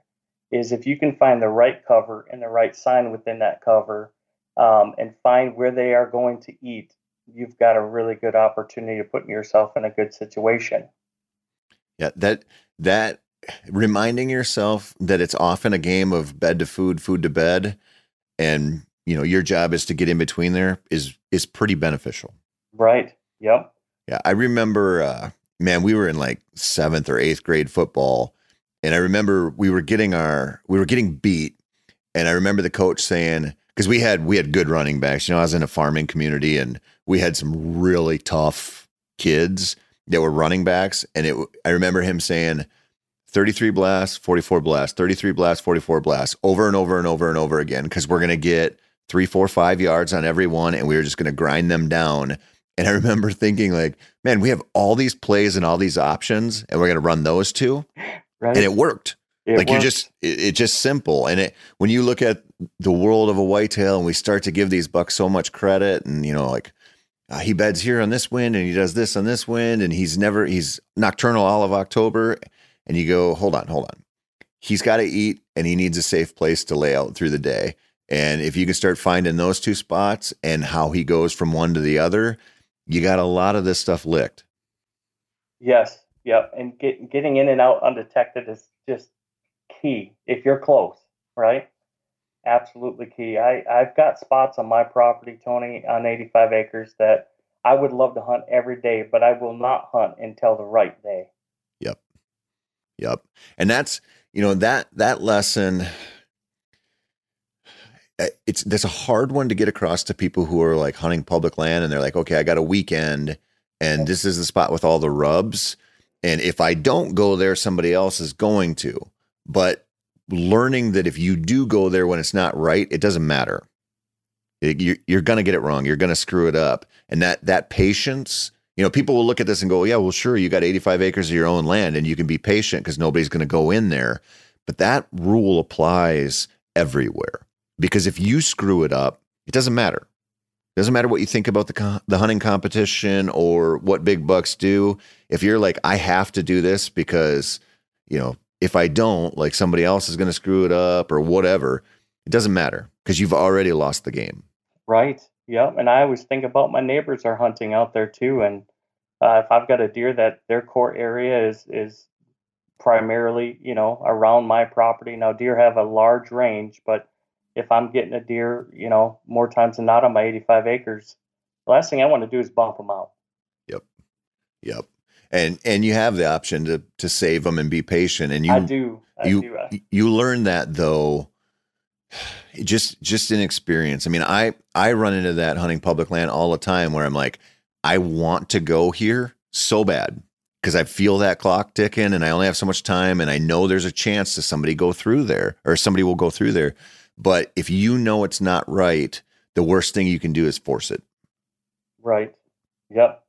is if you can find the right cover and the right sign within that cover um, and find where they are going to eat, you've got a really good opportunity to put yourself in a good situation. Yeah, that that reminding yourself that it's often a game of bed to food, food to bed, and you know your job is to get in between there is is pretty beneficial. Right. Yep. Yeah, I remember. Uh, man, we were in like seventh or eighth grade football, and I remember we were getting our we were getting beat, and I remember the coach saying because we had we had good running backs. You know, I was in a farming community, and we had some really tough kids that were running backs, and it. I remember him saying. 33 blasts, 44 blasts, 33 blasts, 44 blasts, over and over and over and over again, because we're going to get three, four, five yards on every one, and we were just going to grind them down and I remember thinking, like, man, we have all these plays and all these options, and we're going to run those two. Right. And it worked. It like worked. you're just, it, it's just simple. And it, when you look at the world of a whitetail and we start to give these bucks so much credit and, you know, like uh, he beds here on this wind and he does this on this wind and he's never, he's nocturnal all of October. And you go, hold on, hold on. He's got to eat and he needs a safe place to lay out through the day. And if you can start finding those two spots and how he goes from one to the other, you got a lot of this stuff licked. Yes. Yep. And get, getting in and out undetected is just key if you're close, right? Absolutely key. I, I've got spots on my property, Tony, on 85 acres that I would love to hunt every day, but I will not hunt until the right day. Yep. Yep. And that's, you know, that that lesson Uh, it's that's a hard one to get across to people who are like hunting public land and they're like, okay, I got a weekend and this is the spot with all the rubs. And if I don't go there, somebody else is going to. But learning that if you do go there when it's not right, it doesn't matter. You're, you're going to get it wrong. You're going to screw it up. And that that patience, you know, people will look at this and go, yeah, well, sure, you got 85 acres of your own land and you can be patient because nobody's going to go in there. But that rule applies everywhere because if you screw it up, it doesn't matter. It doesn't matter what you think about the the hunting competition or what big bucks do. If you're like, I have to do this because you know if I don't, like somebody else is going to screw it up or whatever. It doesn't matter because you've already lost the game. Right. Yep. And I always think about my neighbors are hunting out there too, and uh, if I've got a deer that their core area is is primarily, you know, around my property. Now, deer have a large range, but if I'm getting a deer, you know, more times than not on my 85 acres, the last thing I want to do is bump them out. Yep. Yep. And and you have the option to to save them and be patient. And you I do. I you do. I, you learn that though. Just just in experience. I mean, I I run into that hunting public land all the time where I'm like, I want to go here so bad. because I feel that clock ticking and I only have so much time and I know there's a chance that somebody go through there or somebody will go through there. But if you know it's not right, the worst thing you can do is force it. Right. Yep.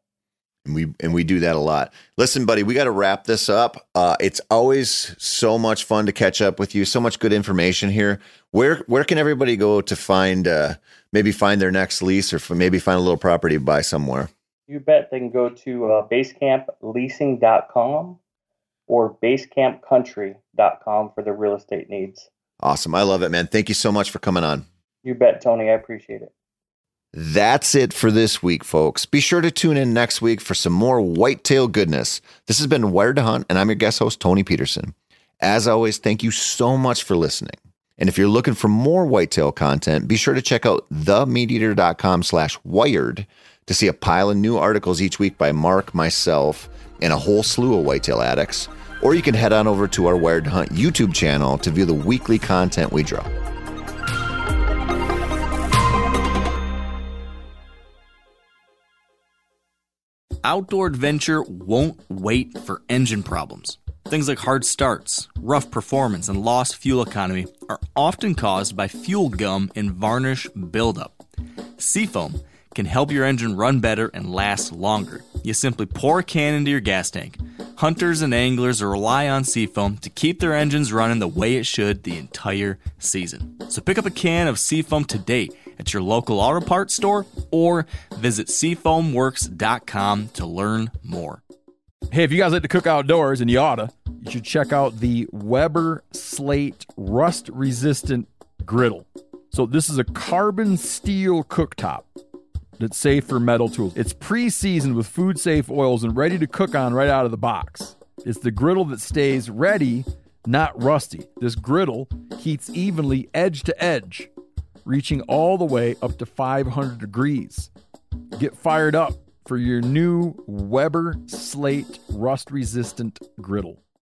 And we and we do that a lot. Listen, buddy, we got to wrap this up. Uh, it's always so much fun to catch up with you. So much good information here. Where where can everybody go to find uh, maybe find their next lease or maybe find a little property to buy somewhere? You bet. They can go to uh, basecampleasing.com or basecampcountry.com for their real estate needs. Awesome. I love it, man. Thank you so much for coming on. You bet, Tony. I appreciate it. That's it for this week, folks. Be sure to tune in next week for some more whitetail goodness. This has been Wired to Hunt, and I'm your guest host, Tony Peterson. As always, thank you so much for listening. And if you're looking for more whitetail content, be sure to check out themeateater.com slash wired to see a pile of new articles each week by Mark, myself, and a whole slew of whitetail addicts. Or you can head on over to our Wired Hunt YouTube channel to view the weekly content we drop. Outdoor adventure won't wait for engine problems. Things like hard starts, rough performance, and lost fuel economy are often caused by fuel gum and varnish buildup. Seafoam can help your engine run better and last longer. You simply pour a can into your gas tank. Hunters and anglers rely on Seafoam to keep their engines running the way it should the entire season. So pick up a can of Seafoam today at your local auto parts store or visit seafoamworks.com to learn more. Hey, if you guys like to cook outdoors, and you oughta, you should check out the Weber Slate Rust Resistant Griddle. So, this is a carbon steel cooktop that's safe for metal tools. It's pre seasoned with food safe oils and ready to cook on right out of the box. It's the griddle that stays ready, not rusty. This griddle heats evenly edge to edge, reaching all the way up to 500 degrees. Get fired up for your new Weber Slate rust resistant griddle.